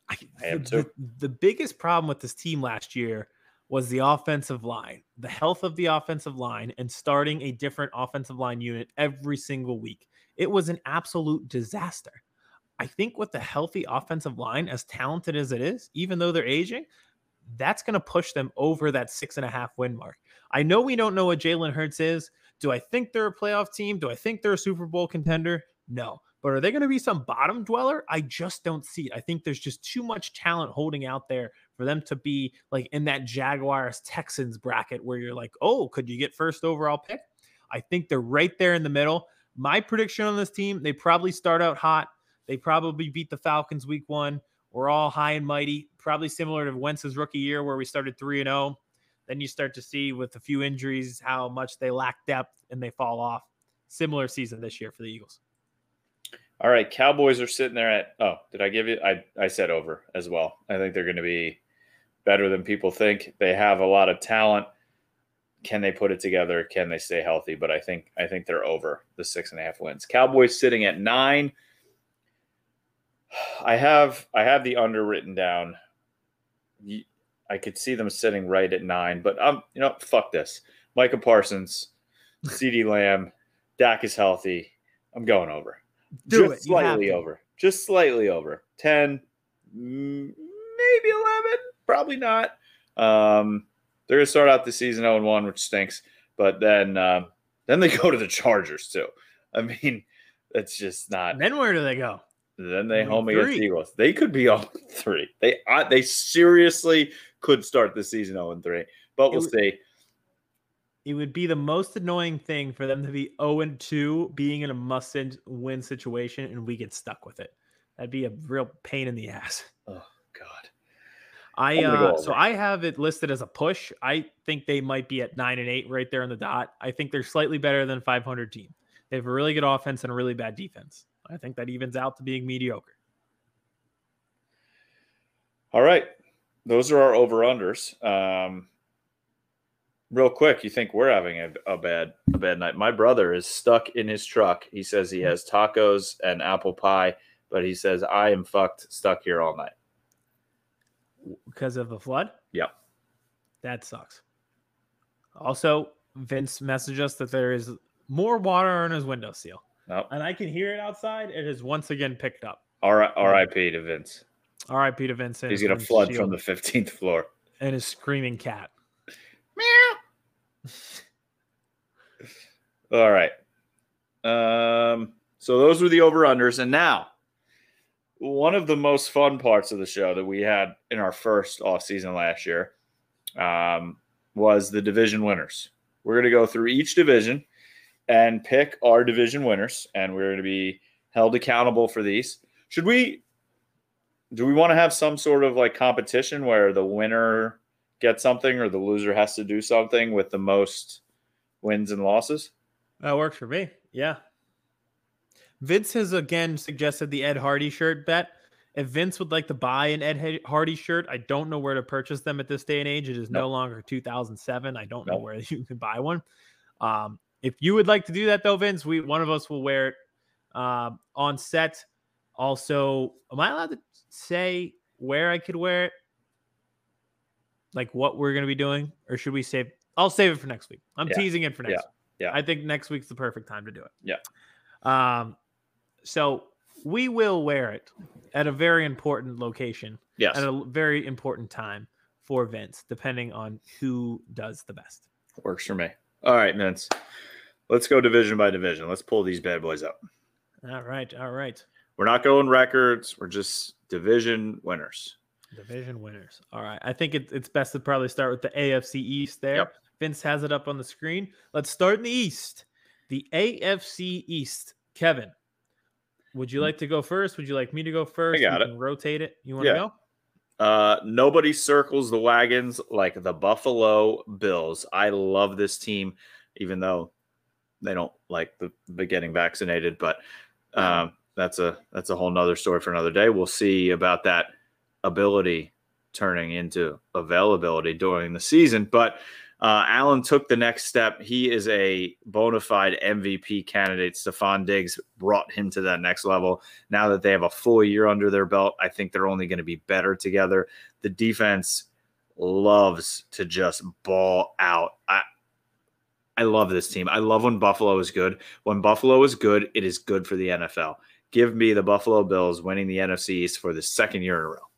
I, I am too. the, the biggest problem with this team last year was the offensive line, the health of the offensive line, and starting a different offensive line unit every single week. It was an absolute disaster. I think with the healthy offensive line, as talented as it is, even though they're aging, that's going to push them over that six and a half win mark. I know we don't know what Jalen Hurts is. Do I think they're a playoff team? Do I think they're a Super Bowl contender? No. But are they going to be some bottom dweller? I just don't see it. I think there's just too much talent holding out there for them to be like in that Jaguars Texans bracket where you're like, oh, could you get first overall pick? I think they're right there in the middle. My prediction on this team, they probably start out hot. They probably beat the Falcons week one. We're all high and mighty, probably similar to Wentz's rookie year where we started 3 and 0. Then you start to see with a few injuries how much they lack depth and they fall off. similar season this year for the Eagles. All right, Cowboys are sitting there at. Oh, did I give you? I I said over as well. I think they're going to be better than people think. They have a lot of talent. Can they put it together? Can they stay healthy? But I think I think they're over the six and a half wins. Cowboys sitting at nine. I have I have the under written down. I could see them sitting right at nine, but um, you know, fuck this. Micah Parsons, CeeDee Lamb, Dak is healthy. I'm going over. Do Just it. Slightly over. Just slightly over. 10, mm, maybe 11, probably not. Um, they're going to start out the season 0 1, which stinks. But then um, then they go to the Chargers, too. I mean, that's just not. Then where do they go? Then they home against the three. Eagles. They could be on three. They uh, they seriously could start the season 0 3. But we'll It would- see. It would be the most annoying thing for them to be 0 and 2, being in a must win situation, and we get stuck with it. That'd be a real pain in the ass. Oh, God. I I'm gonna go uh, so. I have it listed as a push. I think they might be at nine and eight right there on the dot. I think they're slightly better than 500 team. They have a really good offense and a really bad defense. I think that evens out to being mediocre. All right. Those are our over unders. Um, real quick, you think we're having a, a bad a bad night? My brother is stuck in his truck. He says he has tacos and apple pie, but he says I am fucked stuck here all night. Because of the flood. Yep. That sucks. Also, Vince messaged us that there is more water on his windowsill, No. and I can hear it outside. It is once again picked up. All right. R.I.P. to Vince. R.I.P. to Vince. He's gonna flood from the fifteenth floor. and his screaming cat. Meow. All right. Um, so those were the over unders. And now, one of the most fun parts of the show that we had in our first off season last year um, was the division winners. We're going to go through each division and pick our division winners, and we're going to be held accountable for these. Should we? Do we want to have some sort of like competition where the winner gets something or the loser has to do something with the most wins and losses? That works for me. Yeah. Vince has again suggested the Ed Hardy shirt bet. If Vince would like to buy an Ed Hardy shirt, I don't know where to purchase them at this day and age. It is no longer 2007. I don't know where you can buy one. Um, if you would like to do that though, Vince, we one of us will wear it um, on set. Also, am I allowed to say where I could wear it? Like what we're going to be doing, or should we save? I'll save it for next week. I'm Yeah. teasing it for next. Yeah. week. Yeah. I think next week's the perfect time to do it. Yeah. Um, so we will wear it at a very important location Yes. at a very important time for Vince, depending on who does the best. Works for me. All right, Vince. Let's go division by division. Let's pull these bad boys up. All right, all right. We're not going records. We're just division winners. Division winners. All right. I think it, it's best to probably start with the AFC East there. Yep. Vince has it up on the screen. Let's start in the East. The AFC East. Kevin, would you like to go first? Would you like me to go first? I got We it. Rotate it. You want to Yeah. go? Uh, nobody circles the wagons like the Buffalo Bills. I love this team, even though they don't like the, the getting vaccinated. But um, that's a that's a whole nother story for another day. We'll see about that ability turning into availability during the season. But uh, Allen took the next step. He is a bona fide MVP candidate. Stefon Diggs brought him to that next level. Now that they have a full year under their belt, I think they're only going to be better together. The defense loves to just ball out. I, I love this team. I love when Buffalo is good. When Buffalo is good, it is good for the NFL. Give me the Buffalo Bills winning the NFC East for the second year in a row.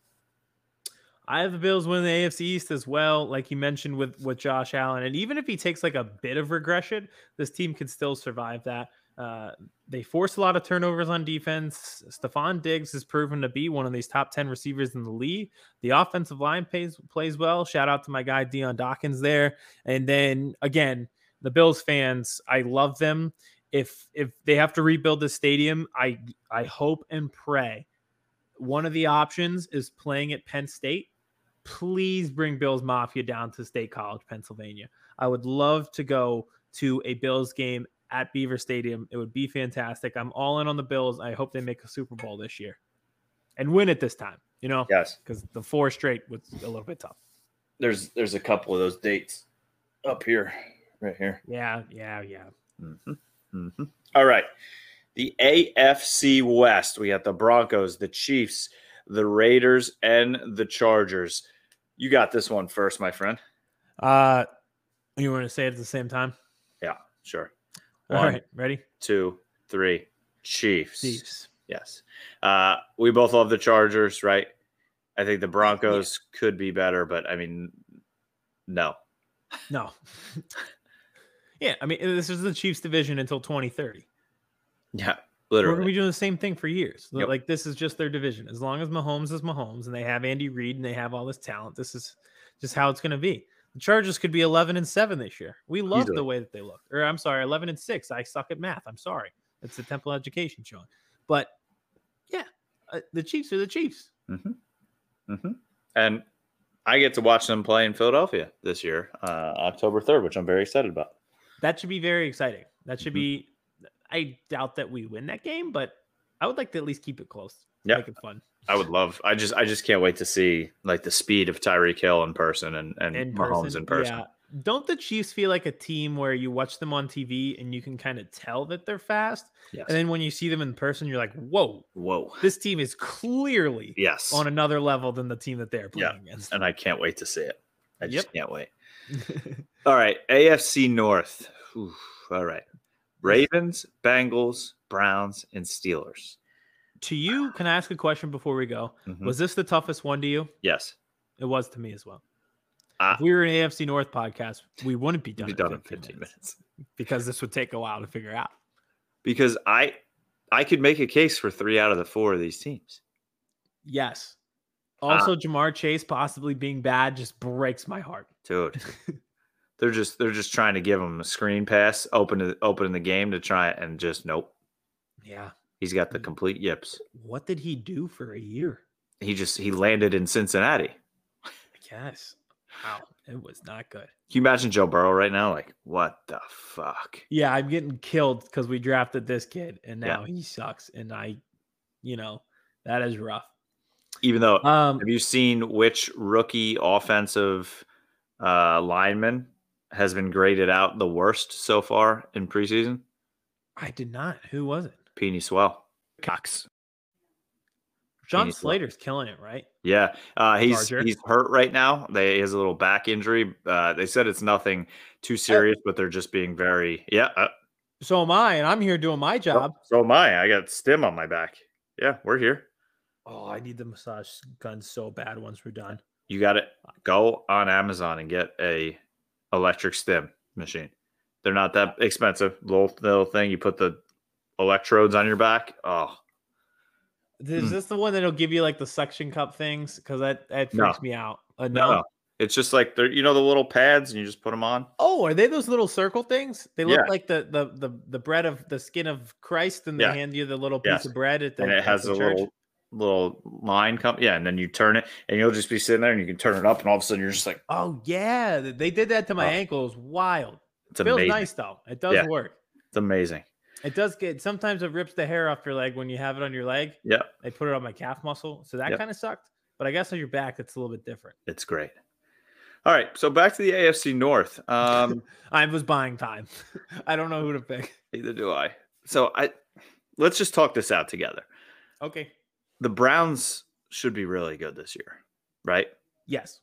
I have the Bills winning the AFC East as well, like you mentioned with with Josh Allen. And even if he takes like a bit of regression, this team can still survive that. Uh, they force a lot of turnovers on defense. Stefon Diggs has proven to be one of these top 10 receivers in the league. The offensive line plays plays well. Shout out to my guy Dion Dawkins there. And then again, the Bills fans, I love them. If if they have to rebuild the stadium, I I hope and pray one of the options is playing at Penn State. Please bring Bills Mafia down to State College, Pennsylvania. I would love to go to a Bills game at Beaver Stadium. It would be fantastic. I'm all in on the Bills. I hope they make a Super Bowl this year and win it this time. You know, Yes. because the four straight was a little bit tough. There's there's a couple of those dates up here, right here. Yeah, yeah, yeah. Mhm, mhm. All right. The AFC West. We got the Broncos, the Chiefs, the Raiders, and the Chargers. You got this one first, my friend. Uh, you want to say it at the same time? Yeah, sure. All One, right, ready? two, three. Chiefs. Chiefs. Yes. Uh, we both love the Chargers, right? I think the Broncos could be better, but I mean, no. No. yeah, I mean, this is the Chiefs division until 2030. Yeah, We're going to be doing the same thing for years. Yep. Like, this is just their division. As long as Mahomes is Mahomes and they have Andy Reid and they have all this talent, this is just how it's going to be. The Chargers could be 11 and 7 this year. We love Easily. the way that they look. Or, I'm sorry, 11 and 6. I suck at math. I'm sorry. It's the Temple Education showing. But yeah, uh, the Chiefs are the Chiefs. hmm And I get to watch them play in Philadelphia this year, uh, October 3rd, which I'm very excited about. That should be very exciting. That should Mhm. be. I doubt that we win that game, but I would like to at least keep it close. Yeah. make it fun. I would love. I just. I just can't wait to see like the speed of Tyreek Hill in person and and In Mahomes person, in person. yeah. Don't the Chiefs feel like a team where you watch them on TV and you can kind of tell that they're fast, Yes. and then when you see them in person, you're like, "Whoa, Whoa. this team is clearly Yes. on another level than the team that they're Yeah, playing against." and I can't wait to see it. I just Yep. can't wait. All right, AFC North. Oof, all right, Ravens, Bengals, Browns, and Steelers. to you, can I ask a question before we go? Mhm. Was this the toughest one to you? Yes, It was to me as well. Ah. if we were an AFC North podcast, we wouldn't be done, be in done in 15 15 minutes minutes. because this would take a while to figure out. Because I, I could make a case for three out of the four of these teams. Yes. Ah. Also, Ja'Marr Chase possibly being bad just breaks my heart. dude. they're just they're just trying to give him a screen pass, open to open the game to try and just nope. Yeah. He's got the complete yips. What did he do for a year? He just he landed in Cincinnati. I guess. Wow. It was not good. Can you imagine Joe Burrow right now? Like, what the fuck? Yeah, I'm getting killed because we drafted this kid and Yeah. now he sucks. And I, you know, that is rough. Even though Um, have you seen which rookie offensive uh lineman has been graded out the worst so far in preseason? I did not. Who was it? Penei Sewell. Cox. John Phoenix Love. Slater's killing it, right? Yeah, uh, he's Charger. he's hurt right now. They he has a little back injury. Uh, they said it's nothing too serious, but they're just being very yeah. Uh, So am I, and I'm here doing my job. So, am I. I got stim on my back. Yeah, we're here. Oh, I need the massage gun so bad once we're done. You got to go on Amazon and get a electric stim machine. They're not that expensive. Little little thing. You put the electrodes on your back. Oh, Is Mm. this the one that'll give you like the suction cup things? Because that that No. freaks me out. Uh, no. no. It's just like they're you know the little pads and you just put them on. Oh, are they those little circle things? They look Yeah. like the the the the bread of the skin of Christ, and they Yeah. hand you the little piece Yes. of bread at the and it has the a church. little little line come yeah and then you turn it and you'll just be sitting there and you can turn it up and all of a sudden you're just like Oh yeah, they did that to my ankle. It wild. it's Feels amazing nice though. It does Yeah. work. it's amazing It does get sometimes it rips the hair off your leg when you have it on your leg. yeah They put it on my calf muscle, so that Yep. kind of sucked. But I guess on your back, it's a little bit different. it's great all right so back to the afc north um I was buying time. I don't know who to pick. neither do i so i let's just talk this out together Okay. The browns should be really good this year right Yes.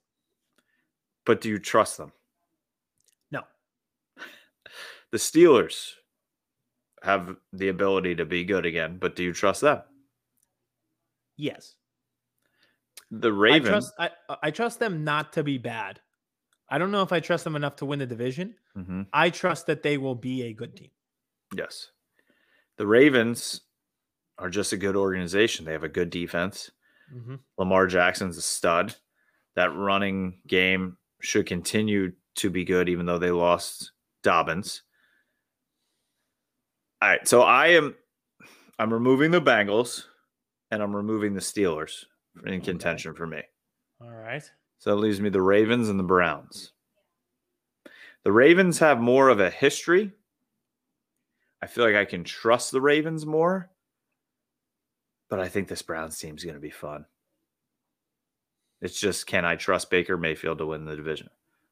but do you trust them No. the steelers have the ability to be good again but do you trust them Yes. the I ravens trust. I I trust them not to be bad. I don't know if I trust them enough to win the division. Mhm. I trust that they will be a good team. Yes. The Ravens are just a good organization. They have a good defense. Mhm. Lamar Jackson's a stud. That running game should continue to be good, even though they lost Dobbins. All right. So I am I'm removing the Bengals and I'm removing the Steelers in contention for me. All right. So that leaves me the Ravens and the Browns. The Ravens have more of a history I feel like I can trust the Ravens more. But I think this Browns team is going to be fun. It's just can I trust Baker Mayfield to win the division?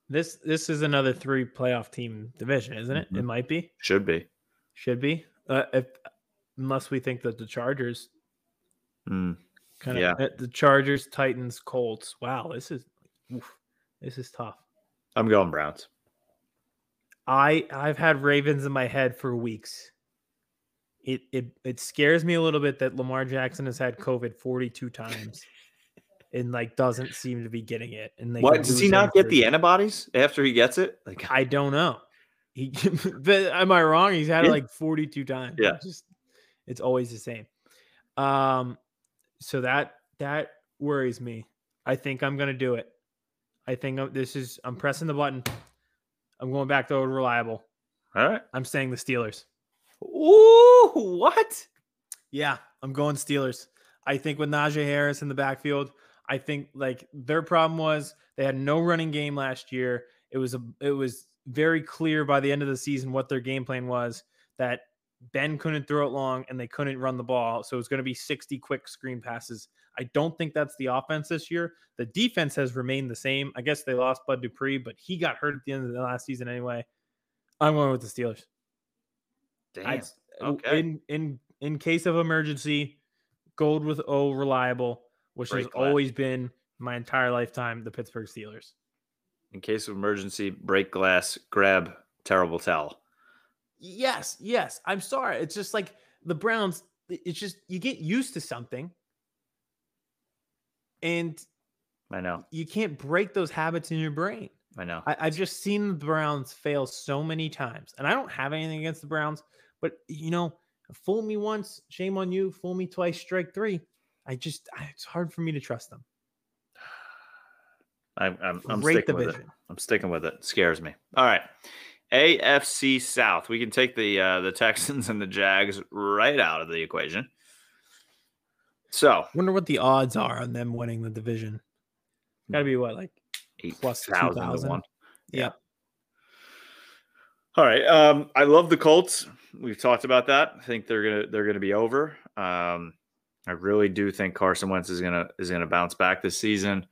This this is another three playoff team division, isn't it? It Mhm. might be, Should be. should be. Uh, if unless we think that the Chargers Mm, kind of Yeah. the Chargers, Titans, Colts. Wow, this is oof, this is tough. I'm going Browns. I I've had Ravens in my head for weeks. It it it scares me a little bit that Lamar Jackson has had COVID 42 times and like doesn't seem to be getting it. And they What does he not get the antibodies after he gets it? Like I don't know. He but am I wrong? He's had it like 42 times. Yeah. It's just it's always the same. Um so that that worries me. I think I'm gonna do it. I think I'm, this is I'm pressing the button. I'm going back to old reliable. all right. I'm saying the Steelers. Ooh, what? Yeah, I'm going Steelers. I think with Najee Harris in the backfield, I think like their problem was they had no running game last year. It was a it was very clear by the end of the season what their game plan was that Ben couldn't throw it long and they couldn't run the ball. So it's going to be 60 quick screen passes. I don't think that's the offense this year. The defense has remained the same. I guess they lost Bud Dupree, but he got hurt at the end of the last season anyway. I'm going with the Steelers. Damn. I'd- Okay. In in in case of emergency, gold with O reliable, which has glass. always been my entire lifetime, the Pittsburgh Steelers. In case of emergency, break glass, grab terrible towel. Yes, yes. I'm sorry. It's just like the Browns. It's just you get used to something, and I know. you can't break those habits in your brain. I know. I, I've just seen the Browns fail so many times, and I don't have anything against the Browns, but you know, fool me once, shame on you. Fool me twice, strike three. I just, it's hard for me to trust them. I'm, I'm, I'm Great sticking with it. I'm sticking with it. It scares me. All right. AFC South. We can take the uh, the Texans and the Jags right out of the equation. So Wonder what the odds are on them winning the division. Got to be what, like eight Plus thousand to 2,000. one. Yeah. Yep. All right. Um, I love the Colts. We've talked about that. I think they're gonna they're gonna be over. Um, I really do think Carson Wentz is gonna is gonna bounce back this season.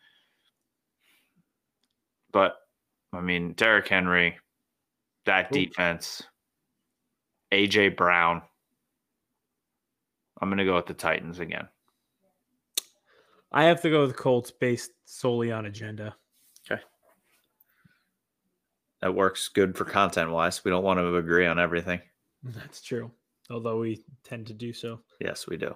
But I mean, Derrick Henry, that Ooh. defense, AJ Brown. I'm gonna go with the Titans again. I have to go with Colts based solely on agenda. That works good for content wise. We don't want to agree on everything. That's true. Although we tend to do so. Yes, we do.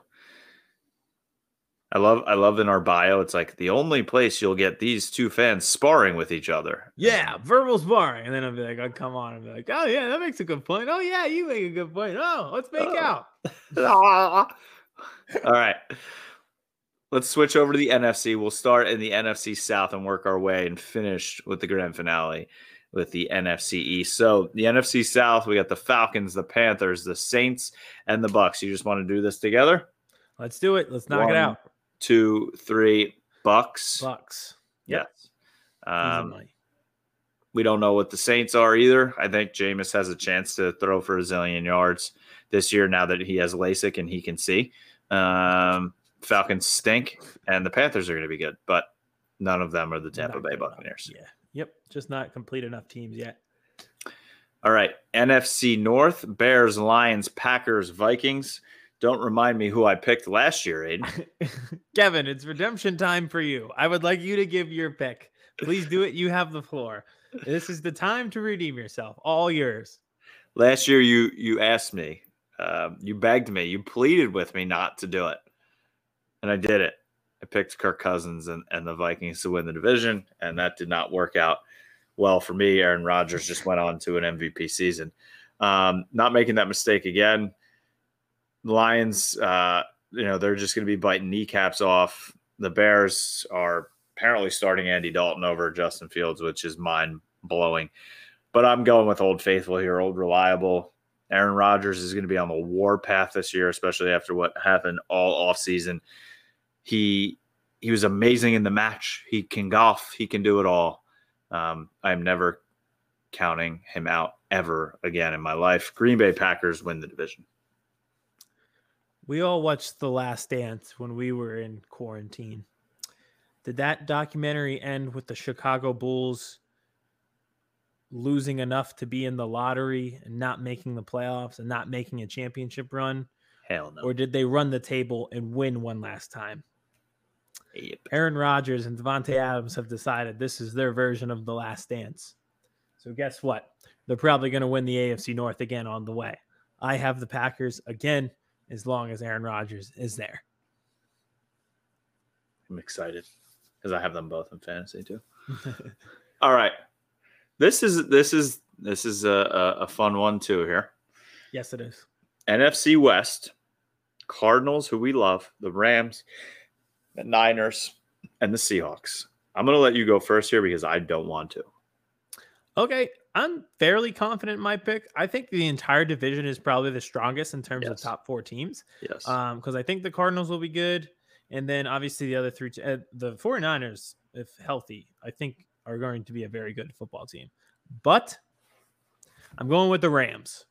I love I love in our bio, it's like the only place you'll get these two fans sparring with each other. Yeah, verbal sparring. And then I'll be like, oh, come on. I'll be like, oh, yeah, that makes a good point. Oh, yeah, you make a good point. Oh, let's make Oh. out. All right. Let's switch over to the NFC. We'll start in the NFC South and work our way and finish with the grand finale with the NFC East. So the NFC South, we got the Falcons, the Panthers, the Saints, and the Bucks. You just want to do this together? Let's do it. Let's knock One, it out. Two, three, Bucks. Bucks. Yes. Um, we don't know what the Saints are either. I think Jameis has a chance to throw for a zillion yards this year now that he has LASIK and he can see. Um, Falcons stink, and the Panthers are going to be good, but none of them are the Tampa Not Bay. Buccaneers. Yeah. Yep. Just not complete enough teams yet. All right, NFC North: Bears, Lions, Packers, Vikings. Don't remind me who I picked last year, Aiden. Kevin, it's redemption time for you. I would like you to give your pick. Please do it. You have the floor. This is the time to redeem yourself. All yours. last year, you you asked me, uh, you begged me, you pleaded with me not to do it, and I did it. I picked Kirk Cousins and, and the Vikings to win the division, and that did not work out well for me. Aaron Rodgers just went on to an MVP season. Um, not making that mistake again. Lions, uh, you know, they're just going to be biting kneecaps off. The Bears are apparently starting Andy Dalton over Justin Fields, which is mind blowing. But I'm going with Old Faithful here, Old Reliable. Aaron Rodgers is going to be on the war path this year, especially after what happened all offseason. He he was amazing in the match. He can golf. He can do it all. Um, I'm never counting him out ever again in my life. Green Bay Packers win the division. We all watched The Last Dance when we were in quarantine. Did that documentary end with the Chicago Bulls losing enough to be in the lottery and not making the playoffs and not making a championship run? Hell no. Or did they run the table and win one last time? Yep. Aaron Rodgers and Davante Adams have decided this is their version of the last dance. So guess what? They're probably going to win the AFC North again on the way. I have the Packers again as long as Aaron Rodgers is there. I'm excited because I have them both in fantasy too. All right. This is this is this is a, a, a fun one too here. yes, it is. NFC West, Cardinals, who we love, the Rams, the Niners, and the Seahawks. I'm going to let you go first here because I don't want to. Okay, I'm fairly confident in my pick. I think the entire division is probably the strongest in terms Yes. of top four teams. Yes. Um, because I think the Cardinals will be good, and then obviously the other three, t- uh, the 49ers, if healthy, I think are going to be a very good football team. But I'm going with the Rams.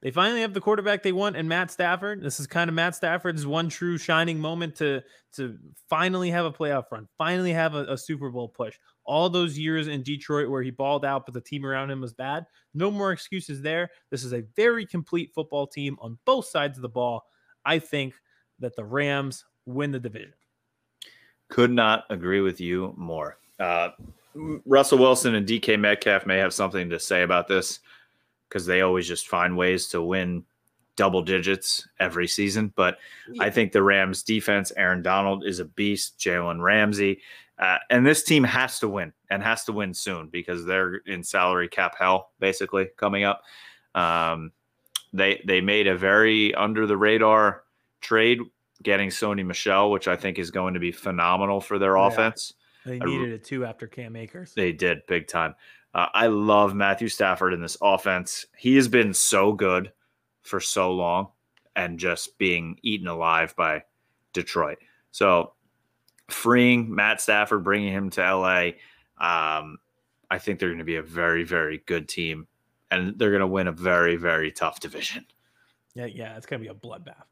They finally have the quarterback they want, and Matt Stafford. This is kind of Matt Stafford's one true shining moment to to finally have a playoff run, finally have a, a Super Bowl push. All those years in Detroit where he balled out, but the team around him was bad. No more excuses there. This is a very complete football team on both sides of the ball. I think that the Rams win the division. Could not agree with you more. Uh, Russell Wilson and DK Metcalf may have something to say about this because they always just find ways to win double digits every season. But I think the Rams defense, Aaron Donald is a beast, Jalen Ramsey. Uh, and this team has to win and has to win soon because they're in salary cap hell basically coming up. Um, they they made a very under the radar trade getting Sony Michel, which I think is going to be phenomenal for their Yeah. offense. They needed it too after Cam Akers. They did big time. Uh, I love Matthew Stafford in this offense. He has been so good for so long and just being eaten alive by Detroit. So freeing Matt Stafford, bringing him to LA, um, I think they're going to be a very, very good team. And they're going to win a very, very tough division. Yeah, yeah, it's gonna be a bloodbath.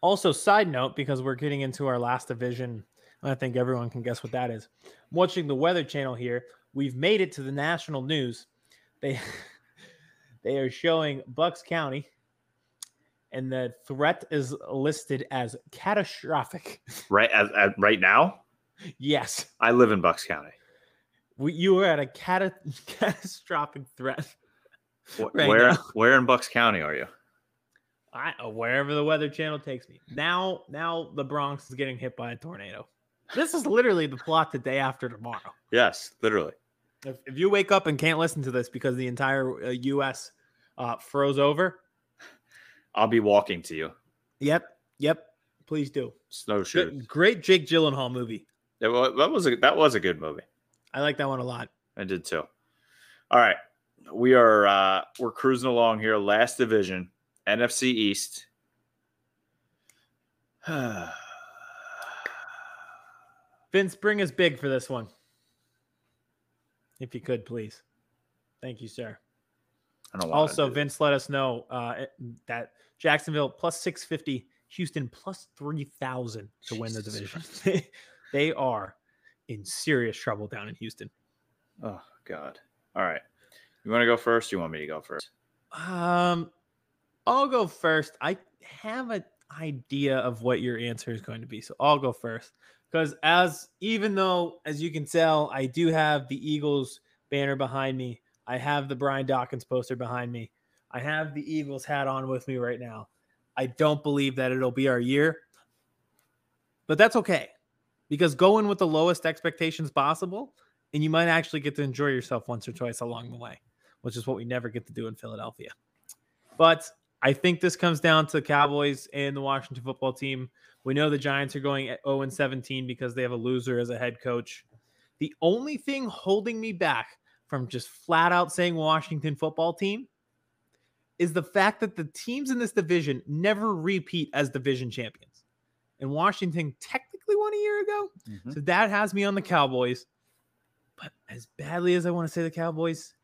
Also, side note, because we're getting into our last division, I think everyone can guess what that is. I'm watching the Weather Channel here. We've made it to the national news. They they are showing Bucks County, and the threat is listed as catastrophic. Right as, as right now, yes, I live in Bucks County. we, you are at a cata- catastrophic threat. Right where now. where in Bucks County are you? I uh, wherever the Weather Channel takes me. Now, now the Bronx is getting hit by a tornado. This is literally the plot the day after tomorrow. Yes, literally. If, if you wake up and can't listen to this because the entire uh, U.S. Uh, froze over, I'll be walking to you. yep, yep, please do. Snowshoes. Good, great Jake Gyllenhaal movie. That wa- that was a that was a good movie. I like that one a lot. I did too. All right, we are uh, we're cruising along here. Last division, NFC East. Vince, bring us big for this one, if you could, please. Thank you, sir. Also, Vince let us know uh, that Jacksonville plus 650, Houston plus 3,000 to win the division. they are in serious trouble down in Houston. Oh God. All right. You want to go first? You want me to go first? Um, I'll go first. I have an idea of what your answer is going to be, so I'll go first. Because as even though, as you can tell, I do have the Eagles banner behind me. I have the Brian Dawkins poster behind me. I have the Eagles hat on with me right now. I don't believe that it'll be our year, but that's okay because go in with the lowest expectations possible, and you might actually get to enjoy yourself once or twice along the way, which is what we never get to do in Philadelphia. But I think this comes down to the Cowboys and the Washington football team. We know the Giants are going at 0 and 17 because they have a loser as a head coach. The only thing holding me back from just flat out saying Washington football team is the fact that the teams in this division never repeat as division champions. And Washington technically won a year ago. Mm-hmm. So that has me on the Cowboys. But as badly as I want to say the Cowboys,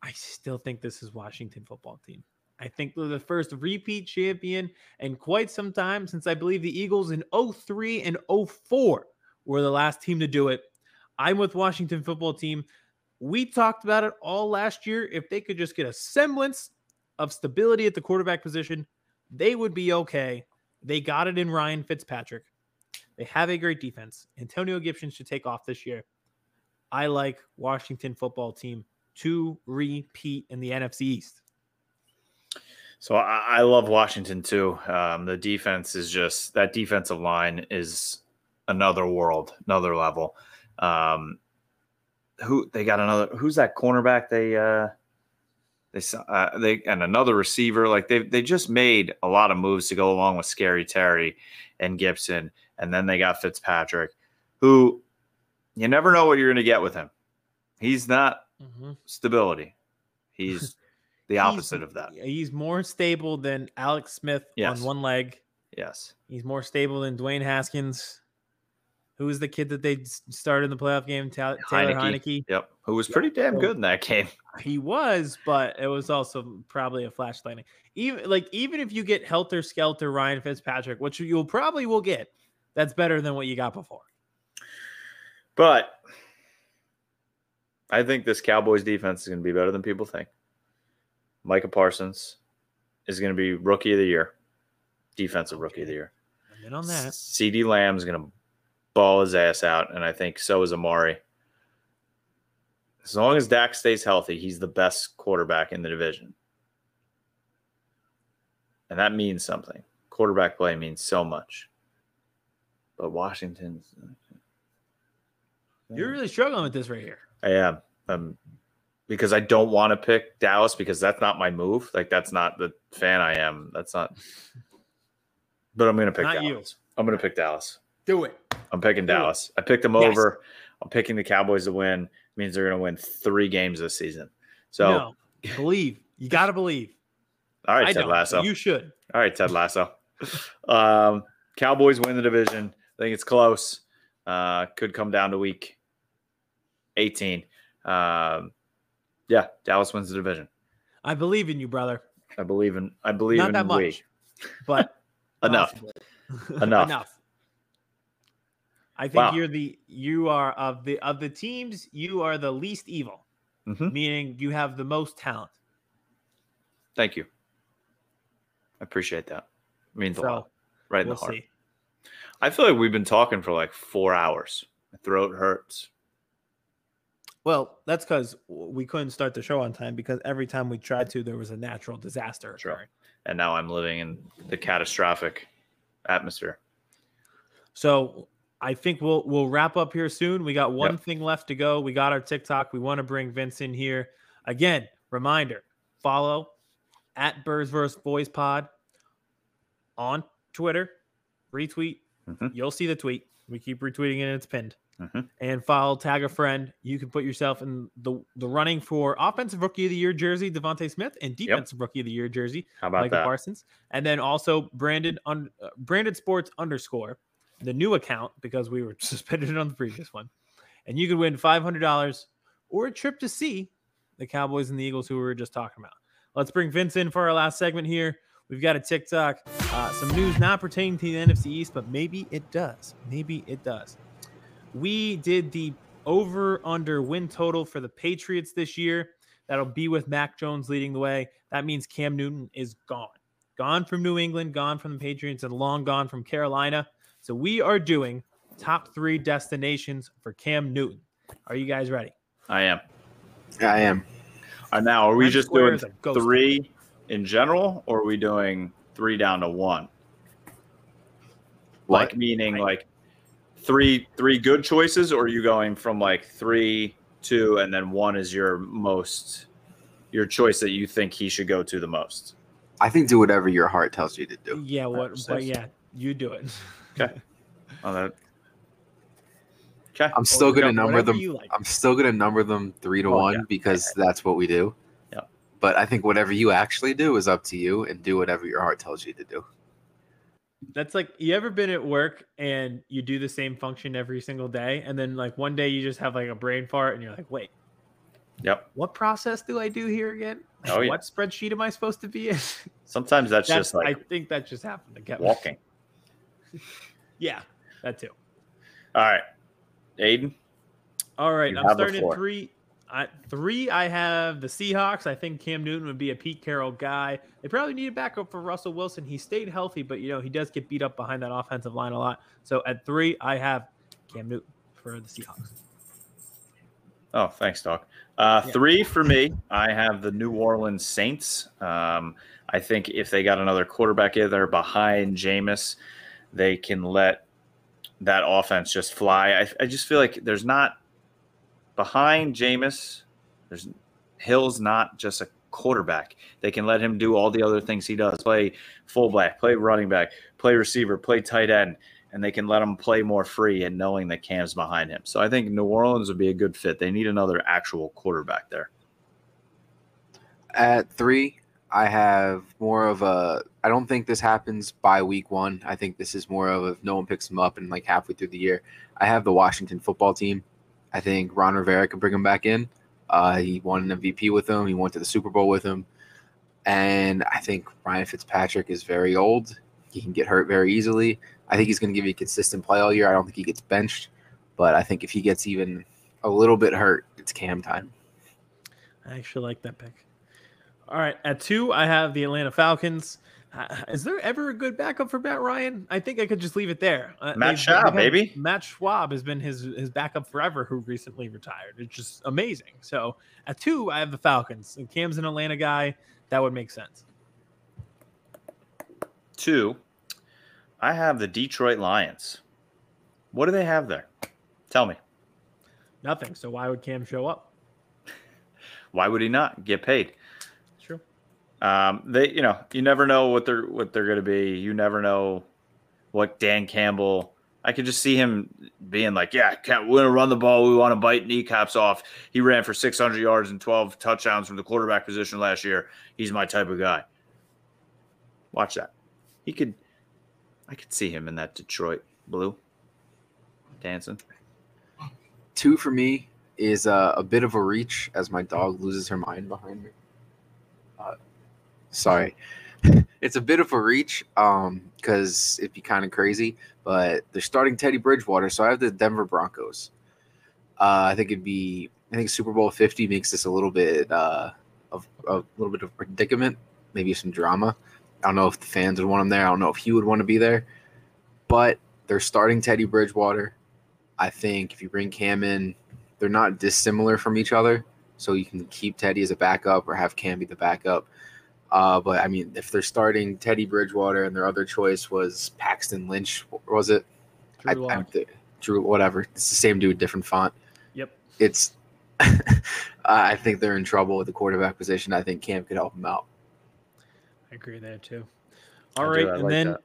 I still think this is Washington football team. I think they're the first repeat champion in quite some time since I believe the Eagles in 03 and 04 were the last team to do it. I'm with Washington football team. We talked about it all last year. If they could just get a semblance of stability at the quarterback position, they would be okay. They got it in Ryan Fitzpatrick. They have a great defense. Antonio Gibson should take off this year. I like Washington football team to repeat in the NFC East. So I, I love Washington too. Um, the defense is just that defensive line is another world, another level. Um, who they got another? Who's that cornerback? They uh, they uh, they and another receiver. Like they they just made a lot of moves to go along with Scary Terry and Gibson, and then they got Fitzpatrick, who you never know what you're going to get with him. He's not stability. He's the He's- opposite of that. He's more stable than Alex Smith Yes. on one leg. Yes. He's more stable than Dwayne Haskins. Who is the kid that they started in the playoff game? Ta- Taylor Heinicke. Heinicke. Yep. Who was pretty damn So- good in that game. He was, but it was also probably a flash lightning. Even like even if you get helter skelter Ryan Fitzpatrick, which you'll probably will get, that's better than what you got before. But I think this Cowboys defense is going to be better than people think. Micah Parsons is going to be rookie of the year, defensive rookie of the year. I'm in on that. CeeDee Lamb is going to ball his ass out, and I think so is Amari. As long as Dak stays healthy, he's the best quarterback in the division. And that means something. Quarterback play means so much. But Washington's. You're really struggling with this right here. I am. Um, because I don't want to pick Dallas because that's not my move. Like that's not the fan I am. That's not. But I'm gonna pick Not you. Dallas. I'm gonna pick Dallas. Do it. I'm picking Do it. Dallas. I picked them Yes. over. I'm picking the Cowboys to win. Means they're gonna win three games this season. So no, believe. You got to believe. all right, I Ted don't. Lasso. You should. All right, Ted Lasso. um, Cowboys win the division. I think it's close. Uh, could come down to week 18. Um, yeah, Dallas wins the division. I believe in you, brother. I believe in. I believe Not in that we. much, but Enough. Enough. Enough. I think Wow. you're the you are of the of the teams you are the least evil, Mhm. meaning you have the most talent. Thank you. I appreciate that. It means a lot. Right in we'll the heart. see. I feel like we've been talking for like four hours. My throat hurts. Well, that's because we couldn't start the show on time because every time we tried to, there was a natural disaster Sure. occurring. And now I'm living in the catastrophic atmosphere. So I think we'll we'll wrap up here soon. We got one Yep. thing left to go. We got our TikTok. We want to bring Vince in here again. Reminder: follow at Birds vs. Boys Pod on Twitter. Retweet. Mhm. You'll see the tweet. We keep retweeting it. and It's pinned. Mhm. And follow, tag a friend. You can put yourself in the the running for offensive rookie of the year jersey, DeVonta Smith, and defensive rookie of the year jersey, How about Michael that? Parsons, and then also Brandon un, uh, Branded Sports underscore the new account because we were suspended on the previous one, and you could win five hundred dollars or a trip to see the Cowboys and the Eagles who we were just talking about. Let's bring Vince in for our last segment here. We've got a TikTok, uh, some news not pertaining to the NFC East, but maybe it does. Maybe it does. We did the over under win total for the Patriots this year. That'll be with Mac Jones leading the way. That means Cam Newton is gone. Gone from New England, gone from the Patriots, and long gone from Carolina. So we are doing top three destinations for Cam Newton. Are you guys ready? I am. I am. Uh, now, are we Times just doing is a three in general, or are we doing three down to one? What? Like meaning like three three good choices, or are you going from like three, two, and then one is your most your choice that you think he should go to the most? I think do whatever your heart tells you to do. Yeah, what? But yeah, you do it. Okay. Oh, that. Okay. I'm still Whatever- gonna number them. like. I'm still gonna number them three to Oh, one yeah. because that's what we do. Yeah. But I think whatever you actually do is up to you, and do whatever your heart tells you to do. That's like you ever been at work and you do the same function every single day, and then like one day you just have like a brain fart, and you're like, wait, Yep. What process do I do here again? Oh, yeah. What spreadsheet am I supposed to be in? Sometimes that's, That's- just like I think that just happened to get walking. Yeah, that too. All right. Aiden. All right, I'm starting at three. I, three, I have the Seahawks. I think Cam Newton would be a Pete Carroll guy. They probably need a backup for Russell Wilson. He stayed healthy, but you know he does get beat up behind that offensive line a lot. So at three, I have Cam Newton for the Seahawks. Oh, thanks, Doc. Uh, Yeah. Three for me. I have the New Orleans Saints. Um, I think if they got another quarterback in there behind Jameis, they can let that offense just fly. I, I just feel like there's not behind Jameis. There's Hill's not just a quarterback. They can let him do all the other things he does: play fullback, play running back, play receiver, play tight end, and they can let him play more free and knowing that Cam's behind him. So I think New Orleans would be a good fit. They need another actual quarterback there. At three, I have more of a. I don't think this happens by week one. I think this is more of if no one picks him up and like halfway through the year. I have the Washington football team. I think Ron Rivera could bring him back in. Uh, he won an MVP with him. He went to the Super Bowl with him. And I think Ryan Fitzpatrick is very old. He can get hurt very easily. I think he's going to give you consistent play all year. I don't think he gets benched, but I think if he gets even a little bit hurt, it's Cam time. I actually like that pick. All right, at two, I have the Atlanta Falcons. Is there ever a good backup for Matt Ryan? I think I could just leave it there. Uh, Matt they've- they've baby. Matt Schaub has been his his backup forever, who recently retired. It's just amazing. So at two, I have the Falcons. And Cam's an Atlanta guy. That would make sense. Two, I have the Detroit Lions. What do they have there? Tell me. Nothing. So why would Cam show up? Why would he not get paid? Um, they, you know, you never know what they're what they're going to be. You never know what Dan Campbell. I could just see him being like, "Yeah, we're going to run the ball. We want to bite kneecaps off." He ran for 600 yards and 12 touchdowns from the quarterback position last year. He's my type of guy. Watch that. He could. I could see him in that Detroit blue dancing. Two for me is uh, a bit of a reach as my dog loses her mind behind me. Sorry. it's a bit of a reach um because it'd be kind of crazy, but they're starting Teddy Bridgewater, so I have the Denver Broncos. Uh, I think it'd be I think Super Bowl 50 makes this a little bit uh of a little bit of predicament, maybe some drama. I don't know if the fans would want him there. I don't know if he would want to be there. But they're starting Teddy Bridgewater. I think if you bring Cam in, they're not dissimilar from each other. So you can keep Teddy as a backup or have Cam be the backup. Uh, but I mean, if they're starting Teddy Bridgewater and their other choice was Paxton Lynch, was it? Drew I, I'm th- Drew, whatever. It's the same dude, different font. Yep. It's. I think they're in trouble with the quarterback position. I think Cam could help them out. I agree there too. I All do, right, I and like then that.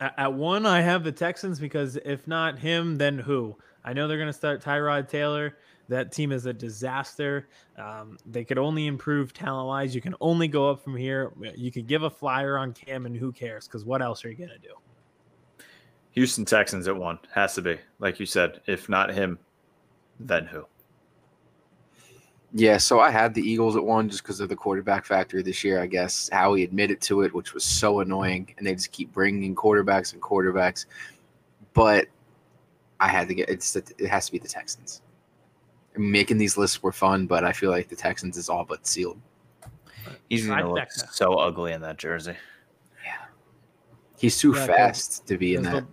at, at one, I have the Texans because if not him, then who? I know they're going to start Tyrod Taylor. That team is a disaster. Um, they could only improve talent wise. You can only go up from here. You could give a flyer on Cam, and who cares? Because what else are you going to do? Houston Texans at one has to be like you said. If not him, then who? Yeah, so I had the Eagles at one just because of the quarterback factor this year. I guess Howie admitted to it, which was so annoying, and they just keep bringing in quarterbacks and quarterbacks. But I had to get it's it has to be the Texans. Making these lists were fun, but I feel like the Texans is all but sealed. He's gonna look Trifecta. so ugly in that jersey. Yeah, he's too Yeah, fast to be in that they'll-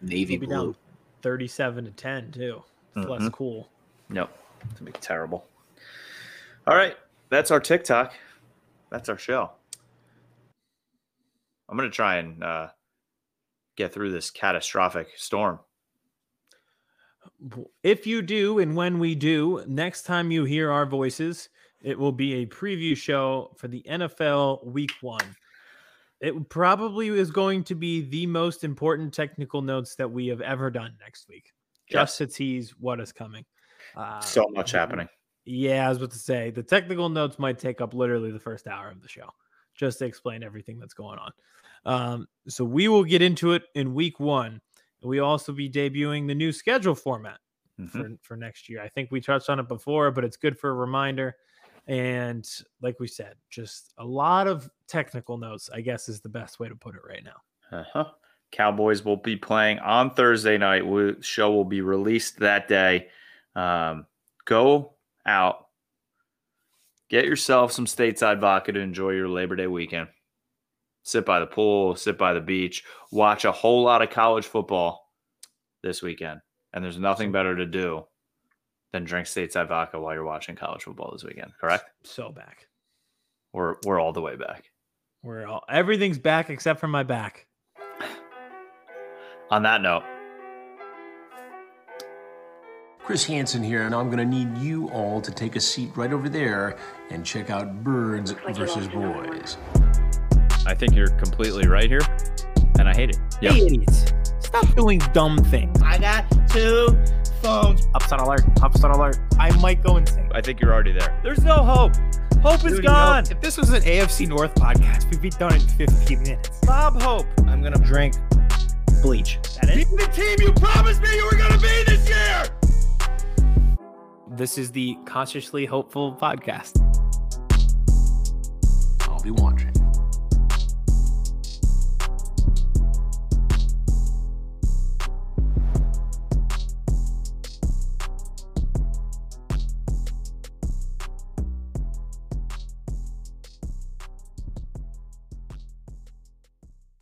navy they'll be blue. down 37 to 10 too. It's less Mhm. cool. No, it's gonna be terrible. All right, that's our TikTok. That's our show. I'm gonna try and uh, get through this catastrophic storm. If you do, and when we do, next time you hear our voices, it will be a preview show for the NFL Week One. It probably is going to be the most important technical notes that we have ever done next week, just to tease what is coming. Uh, So much happening. Yeah, I was about to say the technical notes might take up literally the first hour of the show just to explain everything that's going on. Um, so we will get into it in week one. We also be debuting the new schedule format. Mhm. for for next year. I think we touched on it before, but it's good for a reminder. And like we said, just a lot of technical notes, I guess is the best way to put it right now. Uh-huh. Cowboys will be playing on Thursday night. We, show will be released that day. Um, go out, get yourself some stateside vodka to enjoy your Labor Day weekend. Sit by the pool, sit by the beach, watch a whole lot of college football this weekend. And there's nothing better to do than drink stateside vodka while you're watching college football this weekend. Correct? So back. We're we're all the way back. We're all everything's back except for my back. On that note, Chris Hansen here, and I'm going to need you all to take a seat right over there and check out Birds versus Boys. I think you're completely right here, and I hate it. Yep. Hey, idiots. Stop doing dumb things. I got two phones. Upset alert. Upset alert. I might go insane. I think you're already there. There's no hope. Hope is Dude, gone. no, if this was an AFC North podcast, we'd be done in 15 minutes. Bob Hope. I'm gonna drink bleach. That Be is. the team you promised me you were gonna be this year! This is the Consciously Hopeful podcast. I'll be watching.